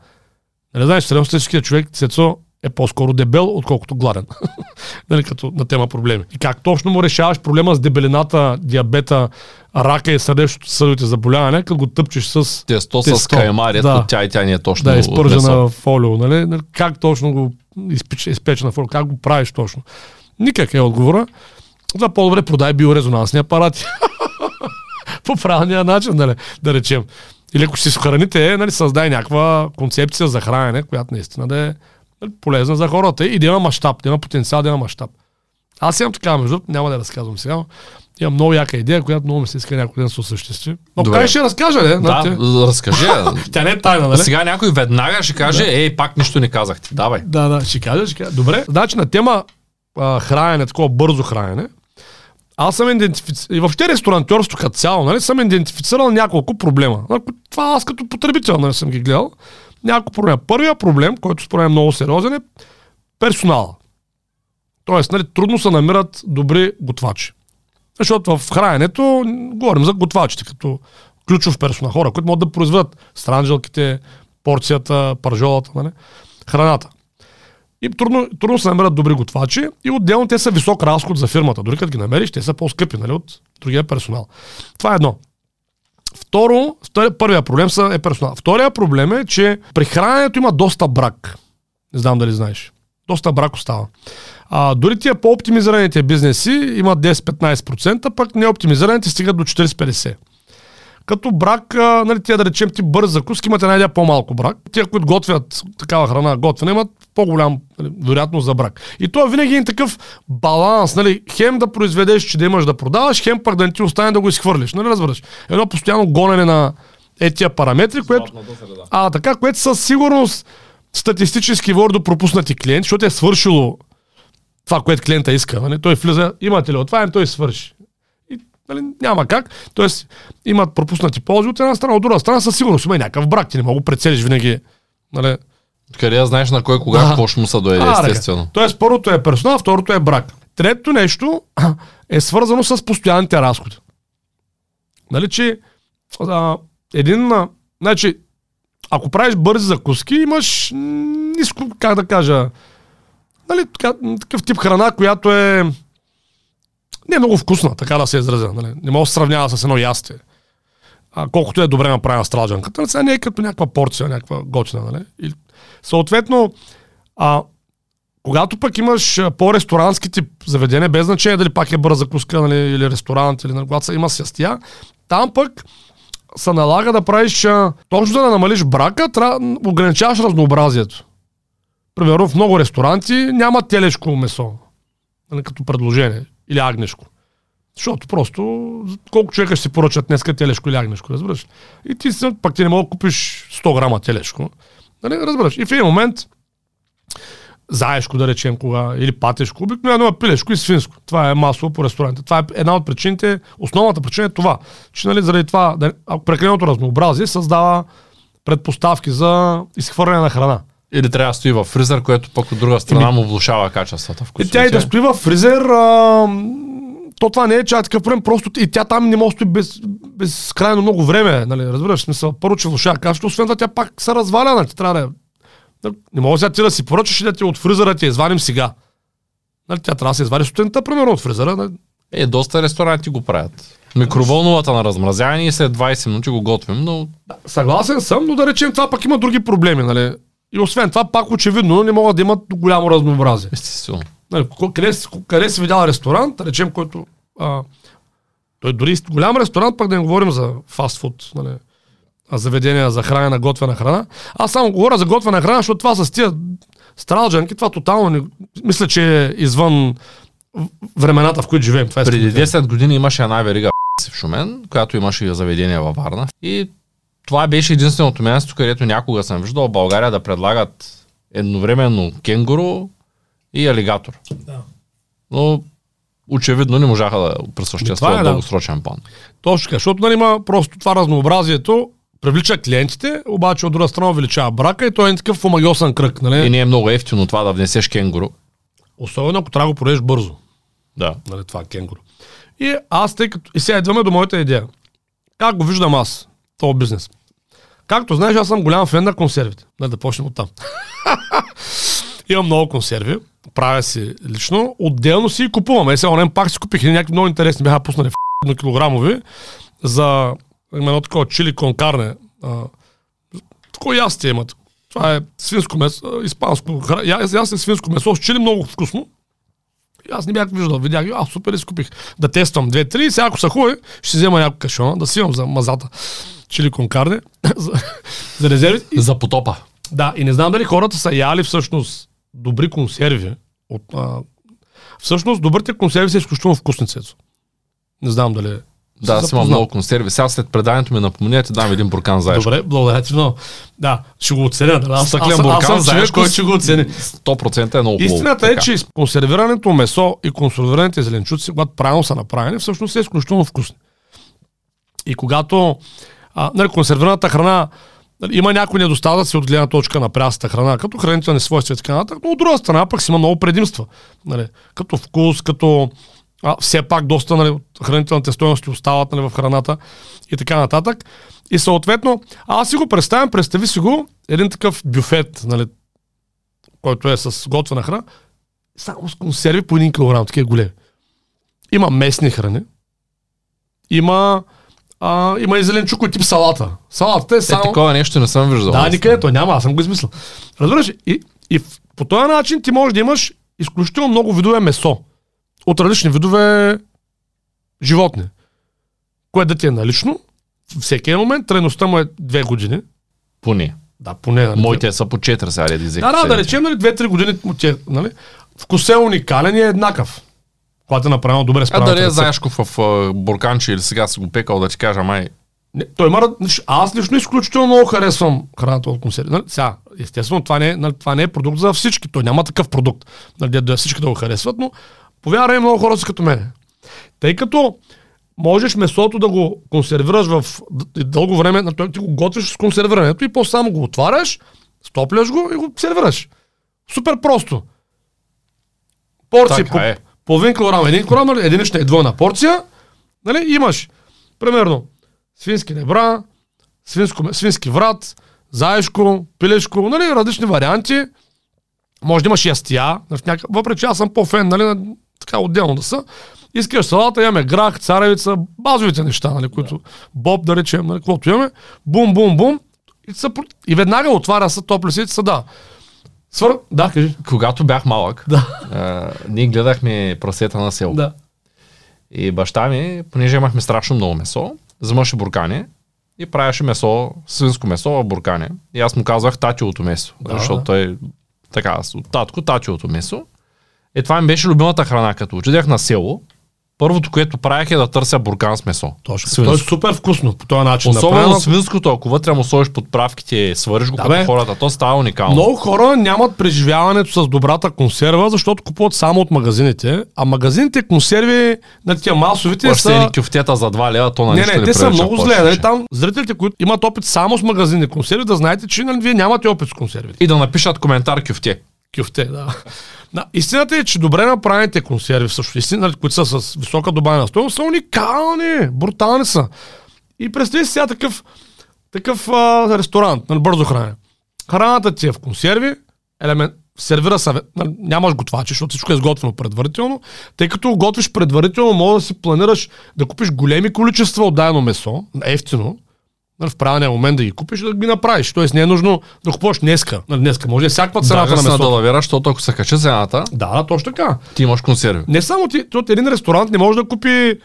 Нали знаеш, средностатическият човек, цецо, е по-скоро дебел, отколкото гладен. нали, като на тема проблеми. И как точно му решаваш проблема с дебелината, диабета, рака и сърдечно-съдовите заболявания, като го тъпчеш с Тесто, с Тесто. каймария, Да. да. тя и тя не е точно да, изпържена месо. фолио, нали? Нали, Как точно го изпече, изпечена фолио, как го правиш точно? Никак е отговора. За по-добре продай биорезонансни апарати. По правилния начин, нали, да речем. Или ако си храните, нали, създай някаква концепция за хранене, която наистина да е нали, полезна за хората и да има мащаб, да има потенциал, да има мащаб. Аз имам такава, между няма да разказвам сега. Имам много яка идея, която много ми се иска някой ден да се осъществи. Но Добре. ще разкажа, не? Да, Нали, разкажи. Тя не е тайна, нали? Сега някой веднага ще каже, ей, пак нищо не казахте. Давай. Да, да, ще кажа, ще кажа. Добре, значи на тема а, хранене, такова бързо хранене, аз съм идентифицирал, и въобще ресторантьорство като цяло, нали, съм идентифицирал няколко проблема. Това аз като потребител нали, съм ги гледал. Няколко проблема. Първия проблем, който според мен е много сериозен е персонала. Тоест, нали, трудно се намират добри готвачи. Защото в храненето говорим за готвачите, като ключов персонал, хора, които могат да произведат странджелките, порцията, пържолата, нали, храната. И трудно, трудно се намерят добри готвачи и отделно те са висок разход за фирмата. Дори като ги намериш, те са по-скъпи нали, от другия персонал. Това е едно. Второ, втори, първия проблем са, е персонал. Втория проблем е, че при храненето има доста брак. Не знам дали знаеш. Доста брак остава. А, дори тия по-оптимизираните бизнеси имат 10-15%, пък неоптимизираните стигат до 40-50%. Като брак, а, нали, тия да речем ти бърз закуски имат една идея по-малко брак. Тия, които готвят такава храна готвена, имат по-голям нали, вероятност за брак. И то е винаги един такъв баланс, нали, хем да произведеш, че да имаш да продаваш, хем пък да не ти остане да го изхвърлиш, нали, разбираш? Едно постоянно гонене на етия параметри, което, а, така, което със сигурност статистически води до пропуснати клиенти, защото е свършило това, което клиента иска. Нали? Той влиза, имате ли от това, той свърши. И, нали, няма как. Тоест, имат пропуснати ползи от една страна, от друга страна, със сигурност има и някакъв брак. Ти не мога прецелиш винаги. Нали? Къде я знаеш на кой кога Да. какво ще му се доеде, А, естествено. Тоест, първото е персонал, второто е брак. Третото нещо е свързано с постоянните разходи. Нали, че а, един, а, значи, ако правиш бързи закуски, имаш ниско, как да кажа, нали, така, такъв тип храна, която е не е много вкусна, така да се изразя. Нали. Не мога да се сравнява с едно ястие. А, колкото е добре направена стражанката, нали, сега не е като някаква порция, някаква готина. Нали. И, съответно, а, когато пък имаш а, по-ресторантски тип заведение, без значение дали пак е бърза закуска нали, или ресторант, или нали, когато са- има сястия, там пък се налага да правиш, точно да намалиш брака, трябва, ограничаваш разнообразието. Примерно в много ресторанти няма телешко месо, нали, като предложение, или агнешко. Защото просто колко човека ще си поръчат днеска телешко или агнешко, разбираш? И ти си- пък ти не мога да купиш 100 грама телешко. Нали, разбираш? И в един момент заешко, да речем, кога, или патешко, обикновено е пилешко и свинско. Това е масово по ресторантите. Това е една от причините, основната причина е това, че нали, заради това, да- прекаленото разнообразие създава предпоставки за изхвърляне на храна. Или трябва да стои в фризер, което пък от друга страна му влушава качествата. И тя и да стои в фризер, а, то това не е чак такъв проблем, просто и тя там не може да стои без, безкрайно много време, нали, разбираш, смисъл, първо, че влушава качеството, освен това тя пак се разваля, нали, трябва да е- не мога сега ти да си поръчаш и да ти от фризера ти извадим сега. Нали, тя трябва да се извади сутринта, примерно, от фризера. Нали. Е, доста ресторанти го правят. Микроволновата на размразяване и след 20 минути го готвим, но Съгласен съм, но да речем това пак има други проблеми, нали. И освен това, пак очевидно не могат да имат голямо разнообразие. естествено. Нали, къде, къде си видял ресторант, речем, който... А, той дори голям ресторант, пък да не говорим за фастфуд, нали, заведения за хранене, готвена храна. Аз само говоря за готвена храна, защото това с тия стралджанки, това тотално не, мисля, че е извън времената, в които живеем. Това е Преди 10 години имаше една верига в Шумен, която имаше и заведение във Варна. И това беше единственото място, където някога съм виждал България да предлагат едновременно кенгуру и алигатор. Да. Но очевидно не можаха да пресъществуват е, дългосрочен план. Точно така, защото нали, има просто това разнообразието, привлича клиентите, обаче от друга страна увеличава брака и той е такъв омагиосен кръг. Нали? И не е много ефтино това да внесеш кенгуру. Особено ако трябва да го продадеш бързо. Да. нали, това кенгуру. И аз, тъй като... И сега идваме до моята идея. Как го виждам аз, този бизнес? Както знаеш, аз съм голям фен на консервите. Нали, да почнем от там. Имам много консерви, правя си лично, отделно си купувам. Е, сега онен пак си купих някакви много интересни бяха пуснали в 1 килограмови за едно такова чили кон карне. А, такова ястие имат. Това е свинско месо, а, испанско. Я, ястие свинско месо с чили много вкусно. И аз не бях виждал, видях аз супер изкупих да тествам две-три, сега ако са хубави, ще взема някой кашон, да си имам за мазата чили кон карне, за, за резерви. За потопа. да, и не знам дали хората са яли всъщност добри консерви. От, а, всъщност добрите консерви са изключително вкусни цецо. Не знам дали. Да, аз имам много консерви. Сега след преданието ми напомня, ти дам един буркан заешко. Добре, благодаря ти много. Да, ще го оценя. Да, аз, аз, аз, буркан съм човек, заешко който ще го оцени. 100% е много хубаво. Истината е, че консервираното месо и консервираните зеленчуци, когато правилно са направени, всъщност са изключително вкусни. И когато а, нали, консервираната храна нали, има някои недостатъци от гледна точка на прясата храна, като хранителни свойства и така нататък, но от друга страна пък си има много предимства. Нали, като вкус, като а, все пак доста нали, хранителните стоености остават нали, в храната и така нататък. И съответно, аз си го представям, представи си го, един такъв бюфет, нали, който е с готвена храна, само с консерви по 1 кг, такива големи. Има местни храни, има, а, има и зеленчукови тип салата. Салатата е Е, само... такова нещо не съм виждал. Да, аз. никъде то няма, аз съм го измислил. Разбираш, и, и по този начин ти можеш да имаш изключително много видове месо от различни видове животни, което да ти е налично всеки момент, трайността му е две години. Поне. Да, поне. Нали? Моите са по 4 сега, да Да, да, да речем, нали, 2-3 години му те, нали? Вкусът е уникален и е еднакъв. Когато е направено добре А справеното дали е. Заешков в а, бурканче или сега си го пекал да ти кажа, май. Не, той има, раз- аз лично изключително много харесвам храната от консерви. Нали, сега, естествено, това не, е, нали, това не е продукт за всички. Той няма такъв продукт, нали, да- всички да го харесват, но повярвай, много хора са като мен. Тъй като можеш месото да го консервираш в дълго време, на той ти го готвиш с консервирането и после само го отваряш, стопляш го и го сервираш. Супер просто. Порции Така по, е. Половин килограм, един килограм, нали, единична и двойна порция, нали, имаш примерно свински ребра, свинско, свински врат, заешко, пилешко, нали, различни варианти. Може да имаш ястия, някак... въпреки че аз съм по-фен, нали, на, така отделно да са. Искаш салата, имаме грах, царевица, базовите неща, нали, които боб, да речем, нали, каквото имаме. Бум, бум, бум. И, са, и веднага отваря се топли си, са, да. Свър... Да, кажи. Когато бях малък, Да. а, ние гледахме прасета на село. Да. И баща ми, понеже имахме страшно много месо, вземаше буркане и правеше месо, свинско месо в буркане. И аз му казвах татиото месо, Да, защото да. той така, татко, татиото месо. И това ми беше любимата храна, като отидех на село. Първото, което правех е да търся буркан с месо. Точно. Свинско. То е супер вкусно по този начин. Особено направено. свинското, ако вътре му сложиш подправките, свариш го Да, като бе. хората, то става уникално. Много хора нямат преживяването с добрата консерва, защото купуват само от магазините, а магазините консерви на тия масовите Плаща са... кюфтета за 2 лева, то на Не, нищо не, те са много зле. Нали? Там зрителите, които имат опит само с магазинни консерви, да знаете, че нали, вие нямате опит с консервите. И да напишат коментар кюфте. Кюфте, да. Да. Истината е, че добре направените консерви, също, истина, нали, които са с висока добавена стоеност, са уникални, брутални са. И представи си сега такъв, такъв а, ресторант, нали, бързо хранене. Храната ти е в консерви, елемент, сервира се, нали, нямаш готвачи, защото всичко е изготвено предварително. Тъй като го готвиш предварително, може да си планираш да купиш големи количества от дадено месо, ефтино, в правилния момент да ги купиш и да ги направиш. Тоест не е нужно да купуваш днеска. Нали, днеска може да е всякаква цената Даже на месото. надалавира, защото ако се качи цената, Да, да, точно така. ти имаш консерви. Не само ти, от един ресторант не може да купи,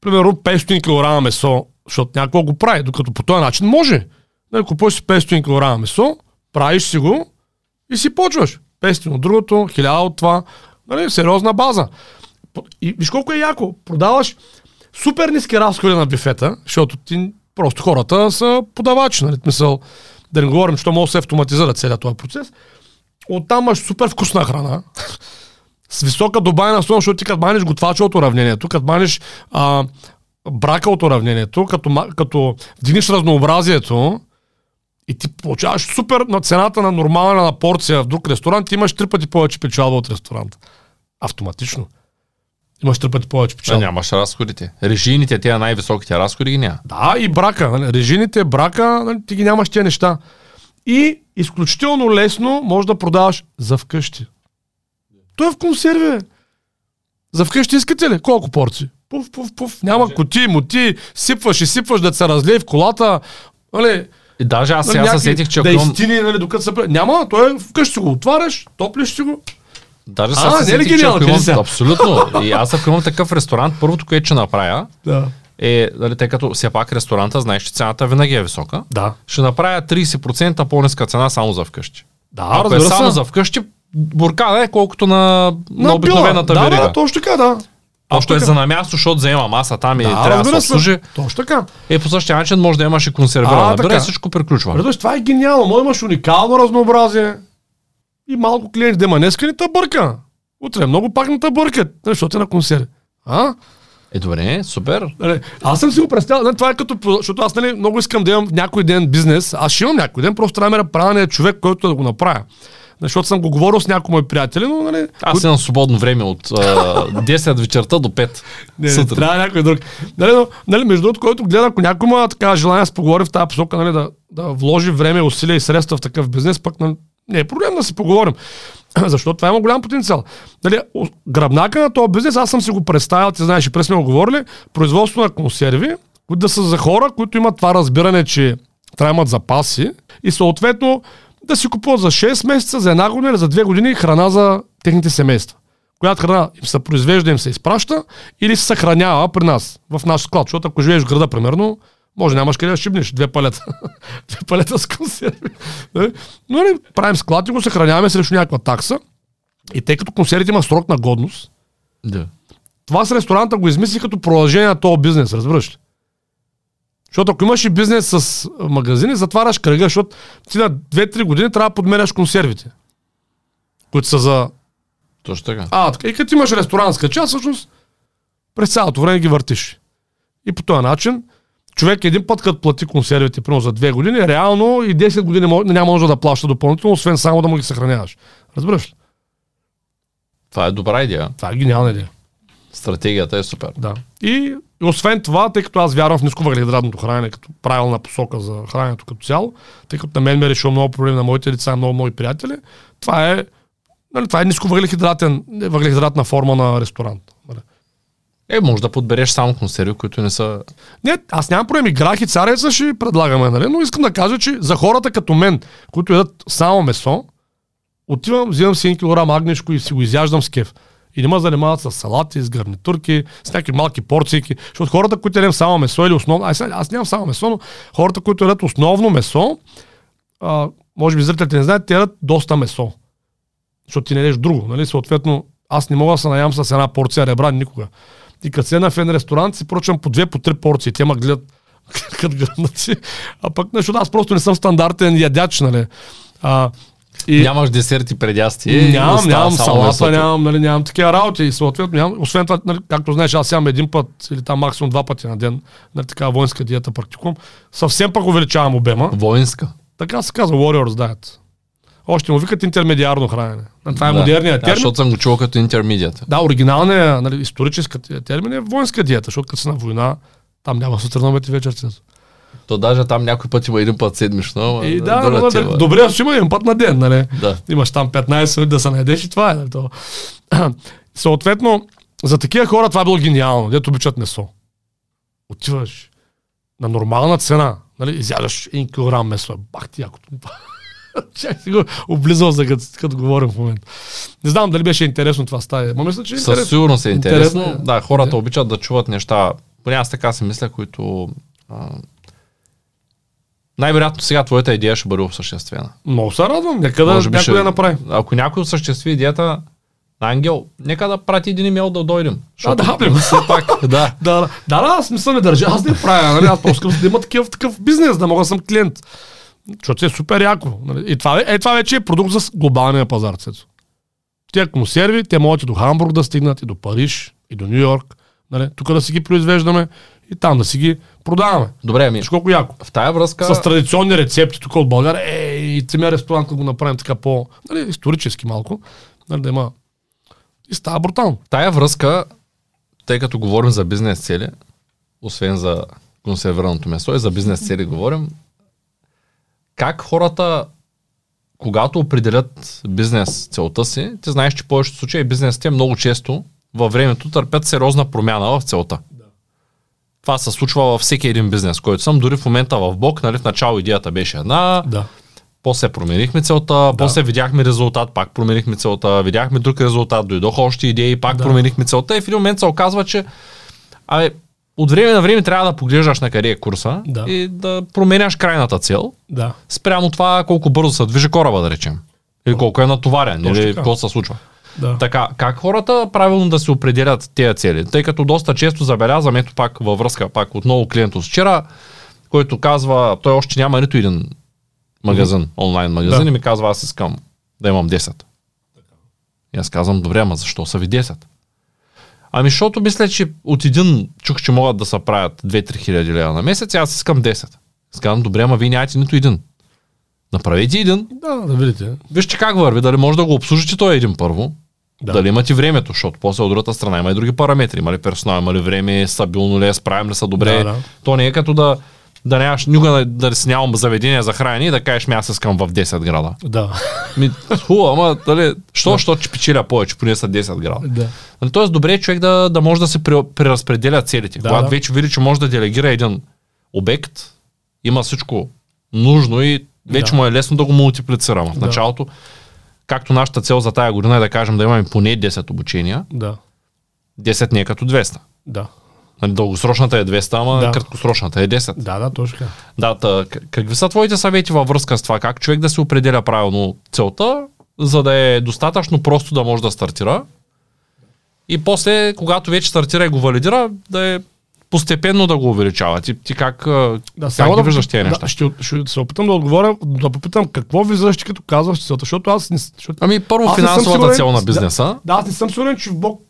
примерно, 500 кг месо, защото някой го прави, докато по този начин може. Нали, купуваш си 500 кг месо, правиш си го и си почваш. 500 от другото, 1000 от това. Нали, сериозна база. И виж колко е яко. Продаваш супер ниски разходи на бифета, защото ти просто хората са подавачи. Нали? Мисъл, да не говорим, че може да се автоматизира целият този процес. Оттам имаш супер вкусна храна с висока добавена стойност, защото ти като маниш готвача от уравнението, като маниш а, брака от уравнението, като, като вдигнеш разнообразието и ти получаваш супер на цената на нормална на порция в друг ресторант, ти имаш три пъти повече печалба от ресторанта. Автоматично. Имаш три пъти повече Че печалба. нямаш разходите. Режийните, тези най-високите разходи ги няма. Да, и брака. Нали? Режините, брака, нали? ти ги нямаш тези неща. И изключително лесно можеш да продаваш за вкъщи. Той е в консерви. За вкъщи искате ли? Колко порции? Пуф, пуф, пуф. Няма коти, мути, сипваш и сипваш да се разлее в колата. Нали, И даже аз нали, сега се сетих, че имам... Дейстини, нали, докато се... Няма, той е вкъщи си го отваряш, топлиш си го. Даже А, не е ли гениално, имам... Абсолютно. И аз ако имам такъв ресторант, първото, което ще направя, Да. е, дали, тъй като все пак ресторанта, знаеш, че цената винаги е висока, Да. ще направя 30% по-ниска цена само за вкъщи. Да, Ако е разбира само се. за вкъщи, буркана е колкото на, на, На обикновената била. верига. Да, да, точно така, да. Ако е за на място, защото заема маса там и Да, трябва да се обслужи, Точно така. е по същия начин може да имаш и консервирана и всичко приключва. Това е гениално. Може да имаш уникално разнообразие. И малко клиенти да има днеска ни те бърка. Утре много пак не те бъркат, нали, защото е на консерви. А? Е, добре, супер. Нали, аз съм си го представил, нали, това е като, защото аз нали, много искам да имам някой ден бизнес. Аз ще имам някой ден, просто трябва да правилния човек, който да го направя. Защото съм го говорил с някои мои приятели, но нали, Аз имам свободно време от а, 10 вечерта до 5 Не, не, сутрин. трябва някой друг. Нали, но, нали, между другото, който гледа, ако някой има така желание да се поговори в тази посока, нали, да, да вложи време, усилия и средства в такъв бизнес, пък нали, не е проблем да си поговорим. Защото това има голям потенциал. О- гръбнака на този бизнес, аз съм си го представил, ти знаеш, и през сме го говорили, производство на консерви, които да са за хора, които имат това разбиране, че трябва имат запаси и съответно да си купуват за 6 месеца, за една година или за 2 години храна за техните семейства която храна им се произвежда, им се изпраща или се съхранява при нас, в наш склад. Защото ако живееш в града, примерно, Може нямаш къде да шибнеш две палета. две палета с консерви. Нали? Но не, правим склад и го съхраняваме срещу някаква такса. И тъй като консервите има срок на годност, Да. това с ресторанта го измисли като продължение на този бизнес, разбираш ли? Защото ако имаш и бизнес с магазини, затваряш кръга, защото ти на 2-3 години трябва да подменяш консервите, които са за... Точно така. А, така. И като имаш ресторантска част, всъщност през цялото време ги въртиш. И по този начин, човек един път, като плати консервите, примерно за 2 години, реално и 10 години няма може да плаща допълнително, освен само да му ги съхраняваш. Разбираш ли? Това е добра идея. Това е гениална идея. Стратегията е супер. Да. И освен това, тъй като аз вярвам в нисковъглехидратното хранене като правилна посока за храненето като цяло, тъй като на мен ме е решил много проблеми на моите деца много мои приятели, това е, нали, това е нисковъглехидратен, въглехидратна форма на ресторант. Е, може да подбереш само консерви, които не са... Не, аз нямам проблеми. Грах и цареца ще предлагаме, нали? но искам да кажа, че за хората като мен, които ядат само месо, отивам, взимам си 1 кг агнешко и си го изяждам с кеф. И не ме занимават с салати, с гарнитурки, с някакви малки порции. Защото хората, които ядем само месо или основно... Аз, аз нямам само месо, но хората, които ядат основно месо, а, може би зрителите не знаят, те ядат доста месо. Защото ти не ядеш друго. Нали? Съответно, аз не мога да се наям с една порция ребра никога. И като седна в един ресторант, си поръчвам по две, по три порции. Те ме гледат като гръмнаци. А пък, защото аз просто не съм стандартен ядяч, нали. А, и... Нямаш десерти предястие. Нямам, нямам салата, месото. нямам, нали, нямам такива работи. И съответно, нямам, освен това, нали, както знаеш, аз сям един път или там максимум два пъти на ден, нали, така воинска диета практикувам. Съвсем пък увеличавам обема. Воинска. Така се казва Warriors Diet. Още му викат интермедиарно хранене. Това е Да. модерният Да, термин. защото съм го чувал като интермедиат. Да, оригиналният, нали, историческият термин е воинска диета, защото като си на война, там няма сутрин, обед и вечер. То даже там някой път има един път седмично. И да, ти, да, бе. добре, ще има един път на ден, нали? Да. Имаш там 15 минути да се наедеш и това е. Нали, то. Съответно, за такива хора това е било гениално, дето обичат месо. Отиваш на нормална цена, нали, изядаш 1 кг месо, бах ти якото. Чак си го облизал за като, като говорим в момента. Не знам дали беше интересно това стая. Ма мисля, че е Със интересно. сигурност е Интересно интересно. е. Да, хората обичат да чуват неща. Поне аз така си мисля, които... А... Най-вероятно сега твоята идея ще бъде осъществена. Много се радвам. Нека да някой ще- да я направи. Ако някой осъществи идеята Ангел, нека да прати един имейл да дойдем. А, да, бе. все пак, да. Да, да, да, да, аз не съм не държа, аз не правя, нали? аз просто искам да има такъв, такъв бизнес, да мога да съм клиент. Защото е супер яко. Нали? И това, е, това вече е продукт за глобалния пазар, Цецо. Тия консерви, те могат и до Хамбург да стигнат, и до Париж, и до Нью Йорк. Нали? Тук да си ги произвеждаме и там да си ги продаваме. Добре, ами, колко яко. в тая връзка... С традиционни рецепти тук от България. Е, и целият ресторант да го направим така по, нали, исторически малко, нали, да има. И става брутално. В тая връзка, тъй като говорим за бизнес цели, освен за консервираното месо и за бизнес цели говорим, как хората, когато определят бизнес целта си, ти знаеш, че в повечето случаи бизнесите много често във времето търпят сериозна промяна в целта. Това се случва във всеки един бизнес, който съм. Дори в момента в Бог, нали, в начало идеята беше една, Да. после променихме целта, после видяхме резултат, пак променихме целта, видяхме друг резултат, дойдоха още идеи, пак Да. променихме целта и в един момент се оказва, че абе, от време на време трябва да поглеждаш на къде е курса Да. и да променяш крайната цел Да. спрямо това колко бързо се движи кораба, да речем. Или колко е натоварен, Точно или какво се случва. Да. Така, как хората правилно да се определят тези цели? Тъй като доста често забелязвам, ето пак във връзка, пак отново клиент от вчера, който казва, той още няма нито един магазин, онлайн магазин Да. и ми казва, аз искам да имам 10. И аз казвам, добре, ама защо са ви 10? Ами, защото мисля, че от един чух, че могат да се правят 2-3 хиляди лева на месец, аз искам 10. Аз казвам, добре, ама вие нямате нито един. Направете един, Да, да видите. вижте как върви, дали може да го обслужите той един първо, Да. дали имате времето, защото после от другата страна има и други параметри. Има ли персонал, има ли време, стабилно ли е, справим ли са добре. Да, да. То не е като да, да нямаш никога да, да си нямам заведение за хранене и да кажеш ми аз искам в 10 града. Да. Ми, хубаво, ама дали, що, защото че печеля повече, поне са 10 града. да. Нали, Тоест добре е човек да, да може да се преразпределя целите. Да, Когато да. вече види, че може да делегира един обект, има всичко нужно и вече Да. му е лесно да го мултиплицираме. В Да. началото, както нашата цел за тая година е да кажем да имаме поне 10 обучения, Да. 10 не е като 200. Да. Нали, дългосрочната е 200, ама Да. краткосрочната е 10. Да, да, точно. Да, к- какви са твоите съвети във връзка с това? Как човек да се определя правилно целта, за да е достатъчно просто да може да стартира? И после, когато вече стартира и го валидира, да е постепенно да го увеличава. Ти, ти как, Да, как ги виждаш тези неща? Да, ще, ще, се опитам да отговоря, да попитам какво виждаш ти като казваш целта, защото аз не, защото, Ами първо Аз финансовата сигурен- цел на да. бизнеса. да, аз не съм сигурен, че в Бог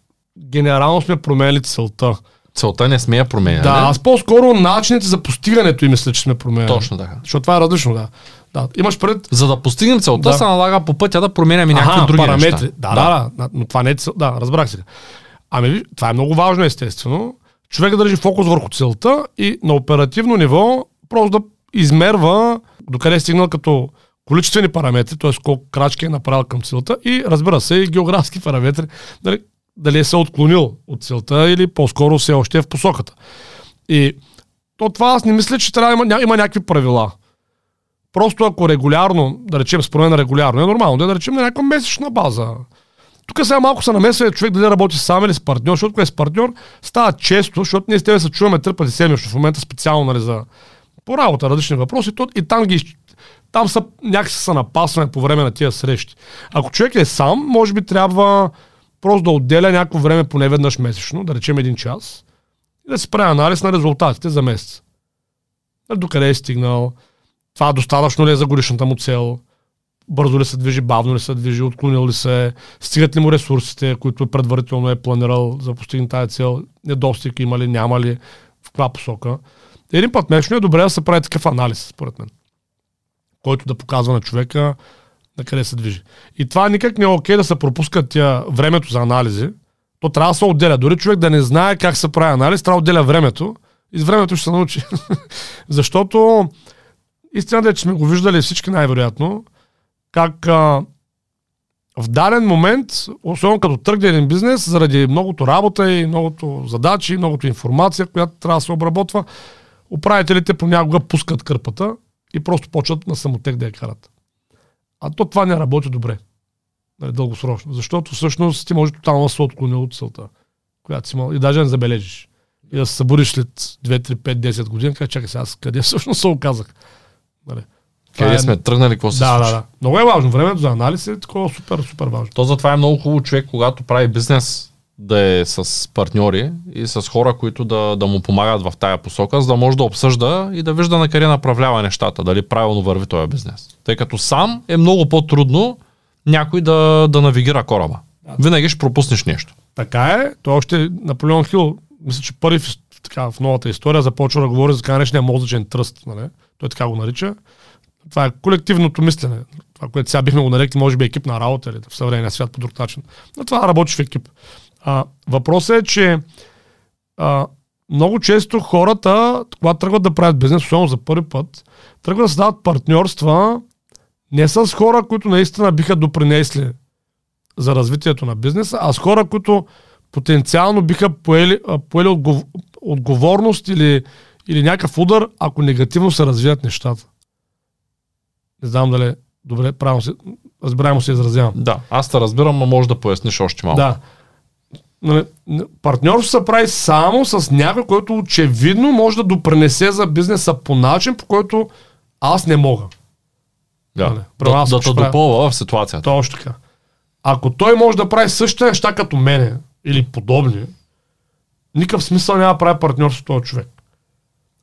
генерално сме променили целта. Целта не сме я променяли. Да, аз по-скоро начините за постигането и мисля, че сме променили. Точно така. Защото това е различно, да. да. Имаш пред За да постигнем целта, Да. се налага по пътя да променяме някакви Аха, други параметри. неща. Да, да, да, но това не е цел. Да, разбрах сега. Ами, това е много важно, естествено. Човек да държи фокус върху целта и на оперативно ниво просто да измерва докъде е стигнал като количествени параметри, т.е. колко крачки е направил към целта и разбира се и географски параметри, дали, дали е се отклонил от целта или по-скоро все още е в посоката. И то това аз не мисля, че трябва да има, има някакви правила. Просто ако регулярно, да речем, според мен регулярно, е нормално да, да речем на някаква месечна база. Тук сега малко се намесва човек дали работи сам или с партньор, защото когато е с партньор става често, защото ние с тебе се чуваме три пъти седмично в момента специално нали, за по работа, различни въпроси, то, и там ги там са някакси са напасване по време на тия срещи. Ако човек е сам, може би трябва просто да отделя някакво време поне веднъж месечно, да речем един час, и да си прави анализ на резултатите за месец. Докъде е стигнал, това достатъчно ли е за годишната му цел, бързо ли се движи, бавно ли се движи, отклонил ли се, стигат ли му ресурсите, които предварително е планирал за постигне тази цел, недостиг има ли, няма ли, в каква посока. Един път месечно е добре да се прави такъв анализ, според мен, който да показва на човека на къде се движи. И това никак не е окей да се пропускат тя времето за анализи. То трябва да се отделя. Дори човек да не знае как се прави анализ, трябва да отделя времето и с времето ще се научи. Защото истината е, че сме го виждали всички най-вероятно, как а, в даден момент, особено като тръгне един бизнес, заради многото работа и многото задачи, многото информация, която трябва да се обработва, управителите понякога пускат кърпата и просто почват на самотек да я карат. А то това не работи добре. Нали, дългосрочно. Защото всъщност ти може тотално да се отклонил от целта, която си имал. И даже не забележиш. И да се събудиш след 2, 3, 5, 10 години, кажа, чакай сега, аз къде всъщност се оказах. Нали. Къде е- сме тръгнали, какво се да, случва? да, да. Много е важно. Времето за анализ е такова супер, супер важно. То затова е много хубаво човек, когато прави бизнес, да е с партньори и с хора, които да, да му помагат в тая посока, за да може да обсъжда и да вижда на къде направлява нещата, дали правилно върви този бизнес. Тъй като сам е много по-трудно някой да, да навигира кораба. Винаги ще пропуснеш нещо. Така е. То още Наполеон Хил, мисля, че първи в, така, в новата история започва да говори за така наречения мозъчен тръст. Нали? Той така го нарича. Това е колективното мислене. Това, което сега бихме го нарекли, може би екип на работа или в съвременния свят по друг начин. Но това работиш в екип. А, въпросът е, че а, много често хората, когато тръгват да правят бизнес, особено за първи път, тръгват да създават партньорства не с хора, които наистина биха допринесли за развитието на бизнеса, а с хора, които потенциално биха поели, поели отгов, отговорност или, или някакъв удар, ако негативно се развият нещата. Не знам дали добре, правилно се, разбираемо се изразявам. Да, аз те разбирам, но може да поясниш още малко. Да. Нали, Партньорство се прави само с някой, който очевидно може да допренесе за бизнеса по начин, по който аз не мога. да. Нали, да, да те допълва в ситуацията. Точно така. Ако той може да прави същите неща като мене или подобни, никакъв смисъл няма да прави партньорство с този човек.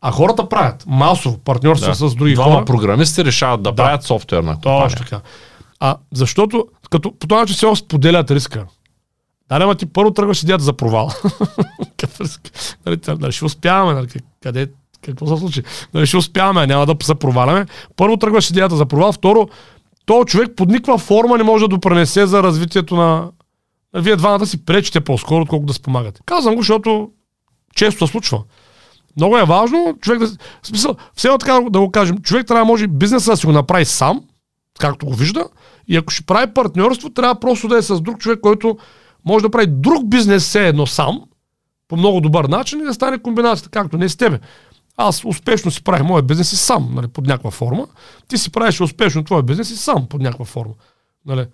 А хората правят масово партньорство Да. с други Двама хора. програмисти решават да, Да. правят софтуерна компания. Точно така. А защото като по този начин се споделят риска. Да, ама ти първо тръгваш идеята за провал. Нали, нали, ще успяваме, нали, къде, какво се случи? Нали, ще успяваме, няма да се проваляме. Първо тръгваш идеята за провал, второ, то човек под никаква форма не може да допренесе за развитието на... Вие двамата си пречите по-скоро, отколкото да спомагате. Казвам го, защото често се случва. Много е важно човек да... Смисъл, все така да го кажем, човек трябва да може бизнеса да си го направи сам, както го вижда, и ако ще прави партньорство, трябва просто да е с друг човек, който може да прави друг бизнес все едно сам, по много добър начин и да стане комбинацията, както не с тебе. Аз успешно си правих моя бизнес и сам, нали, под някаква форма. Ти си правиш успешно твоя бизнес и сам под някаква форма. Нали.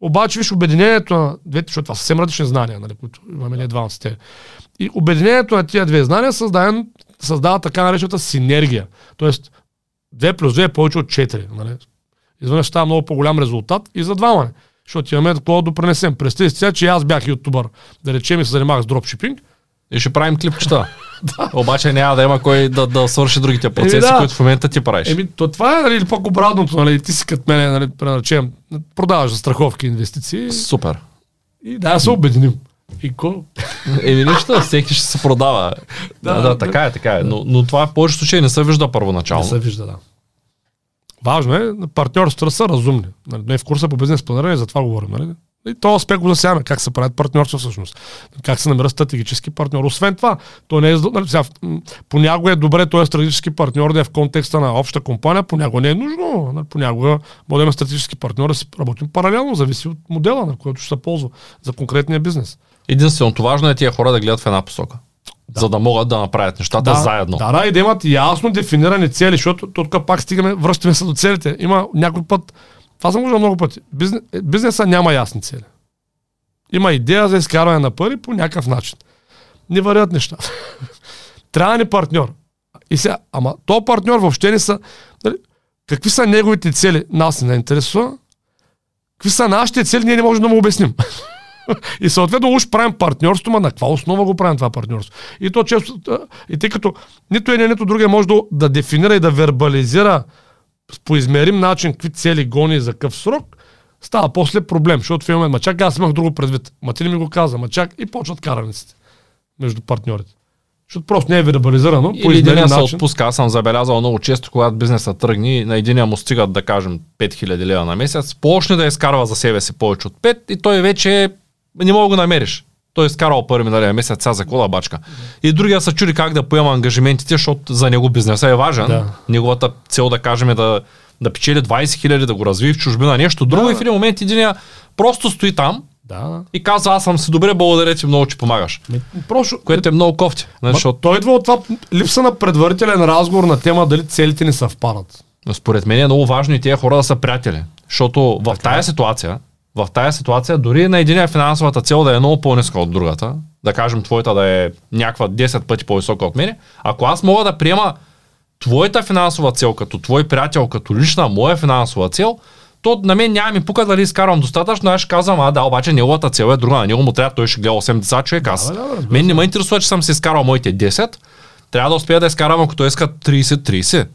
Обаче, виж, обединението на двете, защото това са съвсем различни знания, нали, които имаме ние двамата с теб. И обединението на тия две знания създава, създава така наречената синергия. Тоест, 2 плюс 2 е повече от 4. Нали? Изведнъж става много по-голям резултат и за двама. Защото имаме какво да допренесем. Представи си сега, че аз бях ютубър, да речем и се занимавах с дропшипинг. И ще правим клипчета. Обаче няма да има кой да, да свърши другите процеси, да. които в момента ти правиш. Еми, то това е нали, пак обратното, нали, ти си като мене, нали, да речем, продаваш за страховки инвестиции Супер. и да, се обединим. И ко? Еми нищо, всеки ще се продава. Да, Да, да, да. така е, така е. Но, но това в повечето случаи не се вижда първоначално. Не се вижда, да. Важно е, партньорствата са разумни. Нали, не в курса по бизнес планиране, за това говорим. Нали? И този аспект го засяваме. Как се правят партньорства всъщност. Как се намира стратегически партньор. Освен това, то не е, нали, сега, понякога е добре този стратегически партньор да е в контекста на обща компания, понякога не е нужно. Нали, понякога може да има стратегически партньор да си работим паралелно, зависи от модела, на който ще се ползва за конкретния бизнес. Единственото важно е тия хора да гледат в една посока. За да могат да направят нещата заедно. Да, да, и да имат ясно дефинирани цели, защото тук пак стигаме, връщаме се до целите. Има някой път, това съм виждал много пъти, бизнес, бизнеса няма ясни цели. Има идея за изкарване на пари по някакъв начин. Не варят неща. Трябва ни партньор. И сега, ама то партньор въобще не са... Нали, какви са неговите цели? Нас не интересува. Какви са нашите цели, ние не можем да му обясним. И съответно уж правим партньорство, ма на каква основа го правим това партньорство? И то често, и тъй като нито един, нито другия може да, да дефинира и да вербализира по измерим начин какви цели гони за какъв срок, става после проблем, защото в момент, ма чак аз имах друго предвид, ма ти не ми го каза, ма чак и почват караниците между партньорите. Защото просто не е вербализирано по Или измерим един се начин. отпуска. Аз съм забелязал много често, когато бизнеса тръгне, на единия му стигат, да кажем, 5000 лева на месец, почне да изкарва за себе си повече от 5 и той вече не мога да го намериш. Той е изкарал първи миналия месец, сега за кола бачка. И другия се чуди как да поема ангажиментите, защото за него бизнеса е важен. Да. Неговата цел, да кажем, е да, да печели 20 хиляди, да го развие в чужбина, нещо друго. Да, и в един момент единия просто стои там Да. и казва, аз съм си добре, благодаря ти много, че помагаш. Ми, Просто, Което е много кофти. Ма, Защото той идва от това липса на предварителен разговор на тема дали целите ни съвпадат. Според мен е много важно и тези хора да са приятели. Защото в тая ситуация, в тая ситуация, дори на единия финансовата цел да е много по-ниска от другата, да кажем твоята да е някаква 10 пъти по-висока от мене, ако аз мога да приема твоята финансова цел като твой приятел, като лична моя финансова цел, то на мен няма ми пука дали изкарвам достатъчно, аз ще казвам, а да, обаче неговата цел е друга, на него му трябва, той ще гледа 8 деца човек, аз. Да, да, разбира мен не ме интересува, че съм си изкарал моите 10, трябва да успея да изкарам, ако той иска 30-30.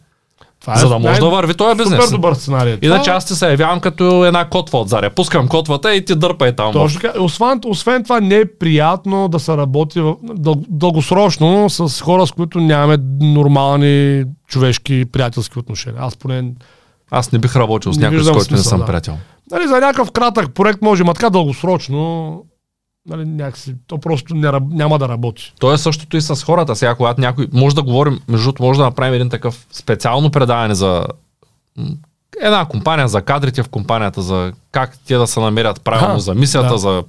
Това За да може да върви този бизнес. Супер добър сценарий. Иначе аз ти се явявам като една котва отзаде. Пускам котвата и ти дърпай там. Точно така. Освен, освен това не е приятно да се работи в, дъл, дългосрочно с хора, с които нямаме нормални човешки приятелски отношения. Аз поне Аз не бих работил с някой, с който не съм да. приятел. нали, за някакъв кратък проект може, ма така дългосрочно нали, някакси, то просто не, няма да работи. То е същото и с хората. Сега, когато някой... Може да говорим, между другото, може да направим един такъв специално предаване за една компания, за кадрите в компанията, за как те да се намерят правилно, Аха, за мисията, да. за...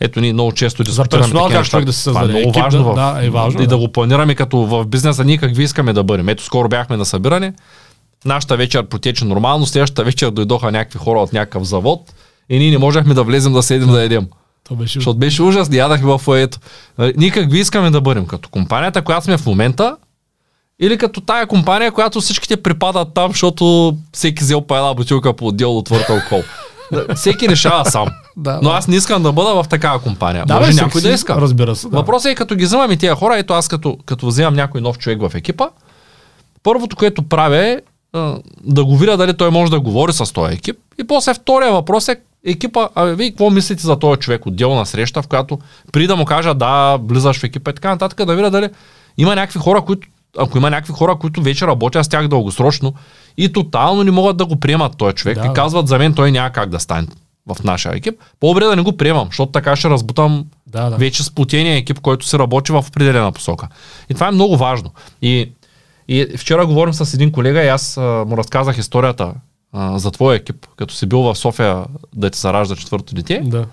Ето ние много често дискутираме персонал, такива как човек да се Това е създаде. много важно, да, в, да, е важно, и да да. го планираме като в бизнеса ние какви искаме да бъдем. Ето скоро бяхме на събиране, нашата вечер протече нормално, следващата вечер дойдоха някакви хора от някакъв завод и ние не можехме да влезем да седим да едем. То беше... Защото беше ужас, ядахме в фоето. Нали, Ние какви искаме да бъдем? Като компанията, която сме в момента, или като тая компания, която всичките припадат там, защото всеки взел по една бутилка по отдел от твърд алкохол. Всеки решава сам. Да, Но аз не искам да бъда в такава компания. Да, Може бе, някой да иска. Разбира се. Да. Въпросът е като ги вземам и тия хора, ето аз като, като вземам някой нов човек в екипа, първото, което правя е да го видя дали той може да говори с този екип. И после втория въпрос е екипа, а вие какво мислите за този човек? Отделна среща, в която при да му кажа да, влизаш в екипа и така нататък, да видя дали има някакви хора, които ако има някакви хора, които вече работят с тях дългосрочно и тотално не могат да го приемат този човек Да, и казват за мен той няма как да стане в нашия екип, по-добре да не го приемам, защото така ще разбутам Да, да. вече сплотения екип, който се работи в определена посока. И това е много важно. И, и вчера говорим с един колега и аз а, му разказах историята а, за твоя екип, като си бил в София да ти се ражда четвърто дете Да.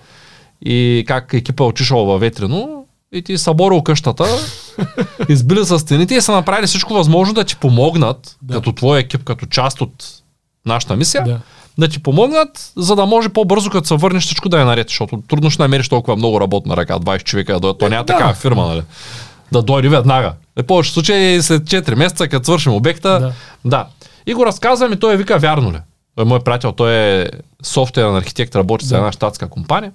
и как екипа е отишъл във ветрено и ти съборил къщата, избили са стените и са направили всичко възможно да ти помогнат, Да. като твой екип, като част от нашата мисия, Да. да ти помогнат, за да може по-бързо, като се върнеш всичко да е наред, защото трудно ще намериш толкова много работна ръка, 20 човека, да, то няма да. такава фирма, нали? Да дойде веднага. В повече случаи след 4 месеца, като свършим обекта, Да. да. И го разказвам и той вика, вярно ли? Той е мой приятел, той е софтуерен архитект, работи за Да. една щатска компания.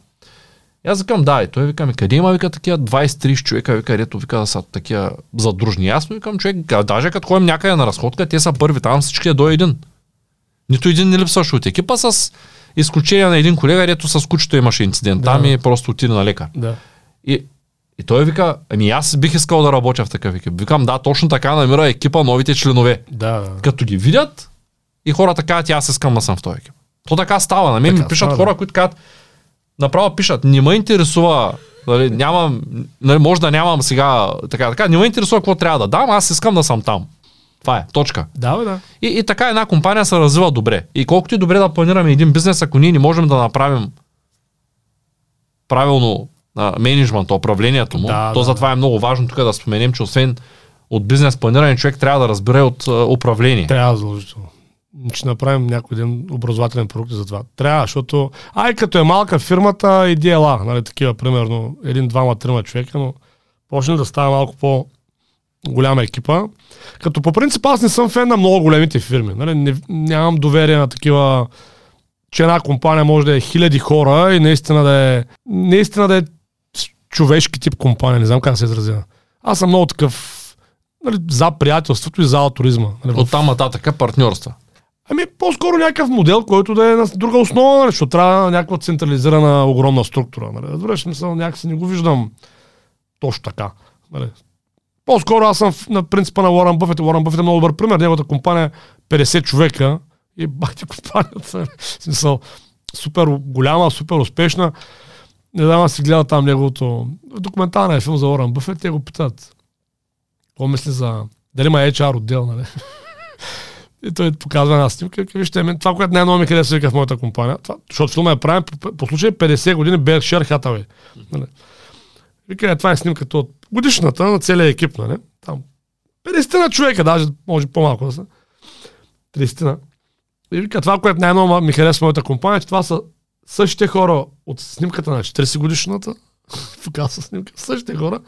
И аз викам, да, и той вика ми, къде има, вика, такива 20-30 човека, вика, където вика да са такива задружни. Аз викам, човек, даже като ходим някъде на разходка, те са първи, там всички е до един. Нито един не липсваше от екипа с изключение на един колега, където с кучето имаше инцидент. Да. Там и просто отиде на лекар. Да. И, и той вика, ами аз бих искал да работя в такъв екип. Викам, да, точно така намира екипа новите членове. Да, да. Като ги видят и хората казват, «И аз искам да съм в този екип. То така става. На мен Така ми пишат става, хора, да. които казват, направо пишат, не ме интересува, нали, нямам, нали, може да нямам сега, така, така, не ме интересува какво трябва да дам, аз искам да съм там. Това е, точка. Да, бе, да. И, и така една компания се развива добре. И колкото и добре да планираме един бизнес, ако ние не можем да направим правилно а, управлението му, Да, то да, затова е много важно тук да споменем, че освен от бизнес планиране, човек трябва да разбере от а, управление. Трябва задължително. Ще направим някой ден образователен продукт за това. Трябва, защото... Ай, като е малка фирмата, иди ела. Нали, такива, примерно, един, двама, трима човека, но почне да става малко по голяма екипа. Като по принцип аз не съм фен на много големите фирми. Нали, не, нямам доверие на такива че една компания може да е хиляди хора и наистина да е, наистина да е човешки тип компания. Не знам как да се изразя. Аз съм много такъв нали, за приятелството и за алтуризма. Нали, От там нататък партньорства. Ами по-скоро някакъв модел, който да е на друга основа, нали, защото трябва някаква централизирана огромна структура. Нали. Разбираш, смисъл, някакси не го виждам точно така. Нали. По-скоро аз съм на принципа на Уорън Бъфет. Уорън Бъфет е много добър пример. Неговата компания е 50 човека и бахти компанията. нали. Смисъл, супер голяма, супер успешна. Не знам, аз си гледа там неговото документален филм за Уорън Бъфет. Те го питат. Какво мисли за... Дали има HR отдел, нали? И той показва една снимка вижте, мен, това, което най-много ми харесва в моята компания, това, защото филма е правен по, по случай 50 години Berkshire Hathaway. Нали. Вика, е, това е снимката от годишната на целия екип, нали? Там 50 на човека, даже може по-малко да са. 30 на. И вика, това, което най-много ми харесва в моята компания, е, че това са същите хора от снимката на 40 годишната, показва снимка, същите хора,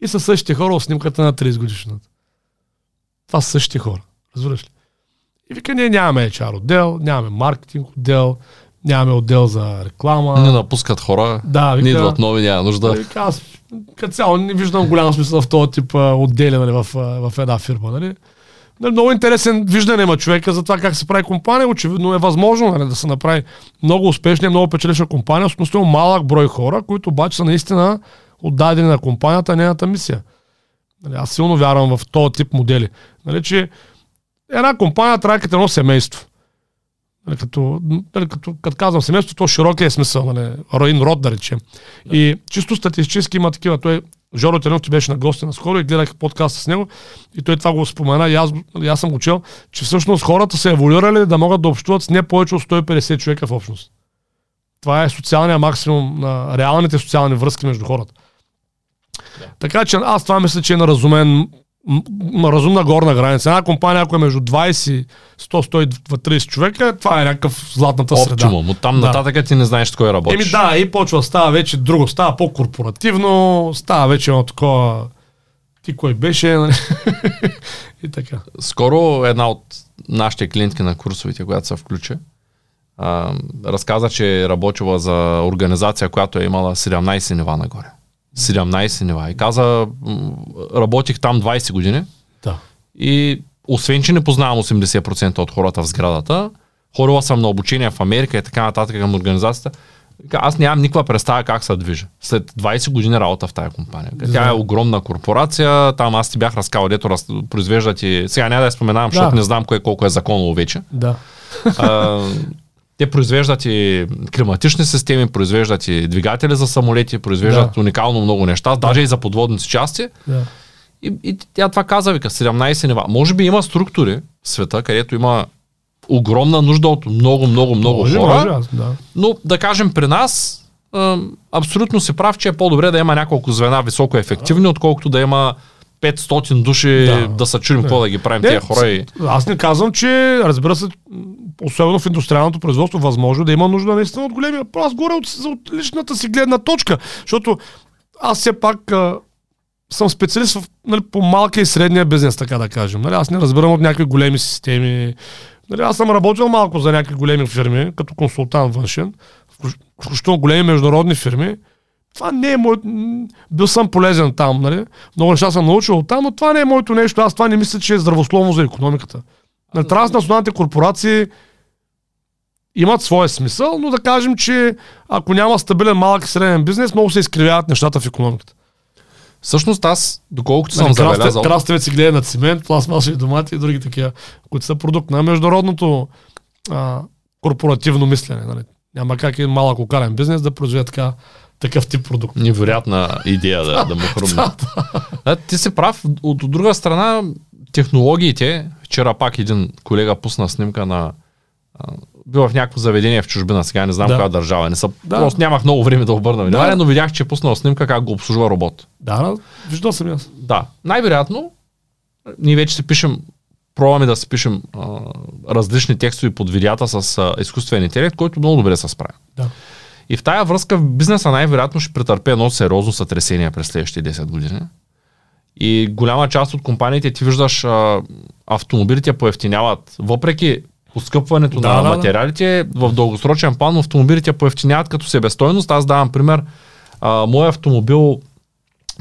и са същите хора от снимката на 30 годишната. Това са същите хора. Разбираш ли? И вика, ние нямаме HR отдел, нямаме маркетинг отдел, нямаме отдел за реклама. Не напускат хора, Да, не вика, идват нови, няма нужда. Вика, аз като цяло не виждам голям смисъл в този тип а, отдели нали, в, в една фирма. Нали. Нали, много интересен виждане има човека за това как се прави компания. Очевидно е възможно нали, да се направи много успешна много печелища компания, с относително малък брой хора, които обаче са наистина отдадени на компанията, нейната мисия. Нали, аз силно вярвам в този тип модели. Нали, че една компания трябва като едно семейство. Нали, като, нали, като, като казвам семейство, то широкия смисъл, нали, един род да речем. И чисто статистически има такива. Той Жоро Теленов ти беше на гости на скоро и гледах подкаст с него и той това го спомена и аз, и аз съм го чел, че всъщност хората са еволюирали да могат да общуват с не повече от 150 човека в общност. Това е социалния максимум на реалните социални връзки между хората. Така че аз това мисля, че е на разумен разумна горна граница. Една компания, ако е между 20, 100, 130 човека, това е някакъв златната среда. Оптимум. От там Да. нататък ти не знаеш с кой работиш. Еми да, и почва става вече друго, става по-корпоративно, става вече едно такова ти кой беше, нали? и така. Скоро една от нашите клиентки на курсовите, която се включи, а, разказа, че е работила за организация, която е имала 17 нива нагоре. 17 нива. И каза, работих там 20 години Да. и освен, че не познавам 80% от хората в сградата, ходила съм на обучение в Америка и така нататък към организацията, аз нямам никаква представа как се движа. След 20 години работа в тази компания. Тя е огромна корпорация, там аз ти бях разказал, дето раз, произвеждат и... Сега няма да я споменавам, защото Да. не знам кое колко е законово вече. Да. А, те произвеждат и климатични системи, произвеждат и двигатели за самолети, произвеждат Да. уникално много неща, даже и за подводници части. да. И, и тя това каза, вика, 17 нива. Може би има структури в света, където има огромна нужда от много, много, много може, хора. може, аз, да. Но да кажем при нас, абсолютно си прав, че е по-добре да има няколко звена високо ефективни, отколкото да има 500 души Да. да, се чудим какво да ги правим Не, тия хора и... Аз не казвам, че разбира се, особено в индустриалното производство, възможно да има нужда наистина от големия. Аз горе от, от личната си гледна точка, защото аз все пак а, съм специалист в, нали, по малкия и средния бизнес, така да кажем. Нали, аз не разбирам от някакви големи системи. Нали, аз съм работил малко за някакви големи фирми, като консултант външен, включ- включително големи международни фирми. Това не е моят... м, Бил съм полезен там, нали? Много неща съм научил там, но това не е моето нещо. Аз това не мисля, че е здравословно за економиката. На транснационалните корпорации имат своя смисъл, но да кажем, че ако няма стабилен малък и среден бизнес, много се изкривяват нещата в економиката. Всъщност аз, доколкото съм Нали, забелязал... красте- краставец си гледа на цимент, пластмасови домати и други такива, които са продукт на международното а, корпоративно мислене. Нали. Няма как един малък локален бизнес да произведе така, такъв тип продукт. Невероятна идея да, да му хрумне. да, ти си прав. От, от друга страна, технологиите, вчера пак един колега пусна снимка на бил в някакво заведение в чужбина, сега не знам Да. коя държава. Не са, Да. Просто нямах много време да обърна внимание, Да. но видях, че е пуснал снимка как го обслужва робот. Да, да, виждал съм аз. Да, най-вероятно, ние вече си пишем, пробваме да си пишем а, различни текстове под видеята с а, изкуствен интелект, който много добре се справя. Да. И в тая връзка бизнеса най-вероятно ще претърпи едно сериозно сътресение през следващите 10 години. И голяма част от компаниите, ти виждаш, а, автомобилите поевтиняват. Въпреки поскъпването Да, на да, да. материалите, в дългосрочен план автомобилите поевтиняват като себестойност. Аз давам пример. А, мой автомобил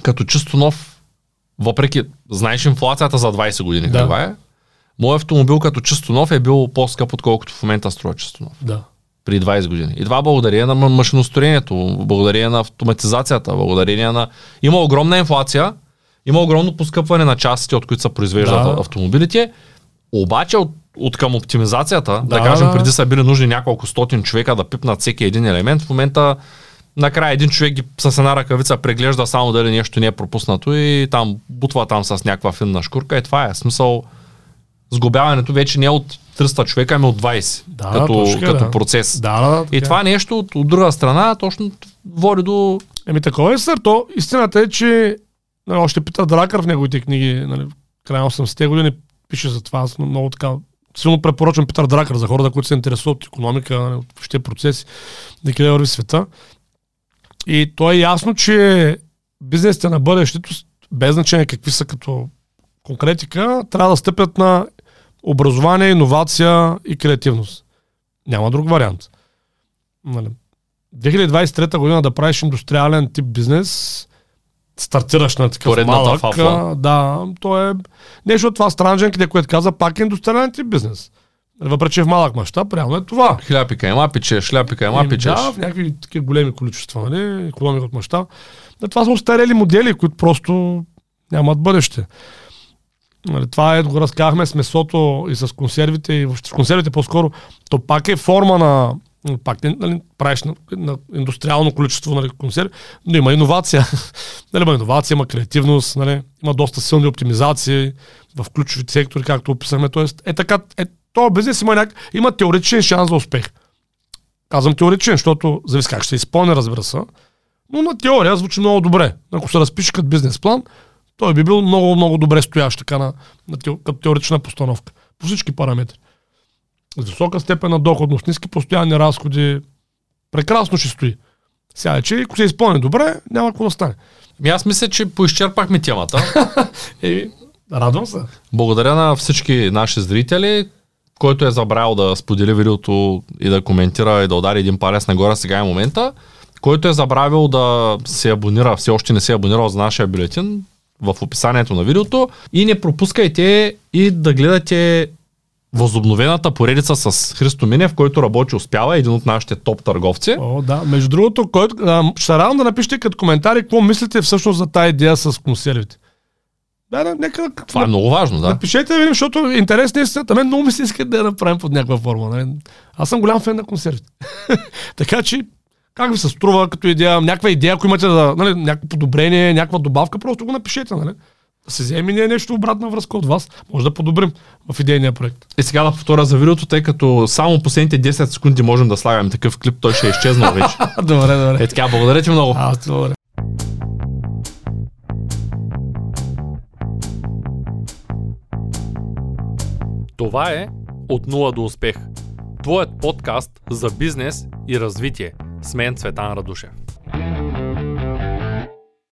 като чисто нов, въпреки, знаеш инфлацията за 20 години Да. каква е, Моят автомобил като чисто нов е бил по-скъп, отколкото в момента струва чисто нов Да. При 20 години. И това благодарение на машиностроението, благодарение на автоматизацията, благодарение на... Има огромна инфлация, има огромно поскъпване на частите, от които се произвеждат Да. автомобилите, обаче от, от към оптимизацията, да, Да, кажем, преди са били нужни няколко стотин човека да пипнат всеки един елемент, в момента накрая един човек ги с една ръкавица преглежда само дали нещо не е пропуснато и там бутва там с някаква финна шкурка и това е. Смисъл, сгубяването вече не е от 300 човека, ами от 20 Да, като, точно като да. процес. Да, да, И така. това нещо от, от друга страна точно води до... Еми такова е, сър. То истината е, че нали, още Питър Дракър в неговите книги, нали, края на 80-те години пише за това. Аз много така силно препоръчвам Питър Дракър за хората, които се интересуват от економика, нали, от въобще процеси, на къде върви света. И то е ясно, че бизнесите на бъдещето, без значение какви са като конкретика, трябва да стъпят на образование, иновация и креативност. Няма друг вариант. Нали. 2023 година да правиш индустриален тип бизнес, стартираш на такъв Поредната малък, фафла. а, да, то е нещо от това страндженките, което каза, пак е индустриален тип бизнес. Въпреки, че е в малък мащаб, реално е това. Хляпика има печеш, шляпика има Еми, печеш. Да, в някакви такива големи количества, нали? Економика от мащаб. Това са устарели модели, които просто нямат бъдеще. Нали, това е, го разказахме с месото и с консервите, и въобще с консервите по-скоро. То пак е форма на пак не, нали, правиш на, на индустриално количество нали, консерви, но има иновация. нали, има иновация, има креативност, нали, има доста силни оптимизации в ключовите сектори, както описахме. Тоест, е така, е, този бизнес има, няк... има теоретичен шанс за успех. Казвам теоретичен, защото зависи как ще се изпълни, разбира се. Но на теория звучи много добре. Ако се разпише като бизнес план, той би бил много, много добре стоящ така на, на като теоретична постановка. По всички параметри. С висока степен на доходност, ниски постоянни разходи, прекрасно ще стои. Сега, че ако се изпълни добре, няма какво да стане. Ми аз мисля, че поизчерпахме темата. Е, радвам се. Благодаря на всички наши зрители, който е забравил да сподели видеото и да коментира и да удари един палец нагоре, сега е момента. Който е забравил да се абонира, все още не се е абонирал за нашия бюлетин, в описанието на видеото. И не пропускайте и да гледате възобновената поредица с Христо Минев, който работи успява, един от нашите топ търговци. О, да. Между другото, който, а, ще радвам да напишете като коментари какво мислите всъщност за тази идея с консервите. Да, да, нека. Това е много важно, да. Напишете да видим, защото интересна е истината. Мен много ми се иска да я направим под някаква форма. Нали? Аз съм голям фен на консервите. така че, как ви се струва като идея, някаква идея, ако имате да, нали, някакво подобрение, някаква добавка, просто го напишете, нали? Да се вземе не нещо обратна връзка от вас, може да подобрим в идейния проект. И сега да повторя за видеото, тъй като само последните 10 секунди можем да слагаме такъв клип, той ще е изчезнал вече. добре, добре. Е така, благодаря ти много. А, добре. Това е От нула до успех. Твоят подкаст за бизнес и развитие – Smen Cvetan Raduše.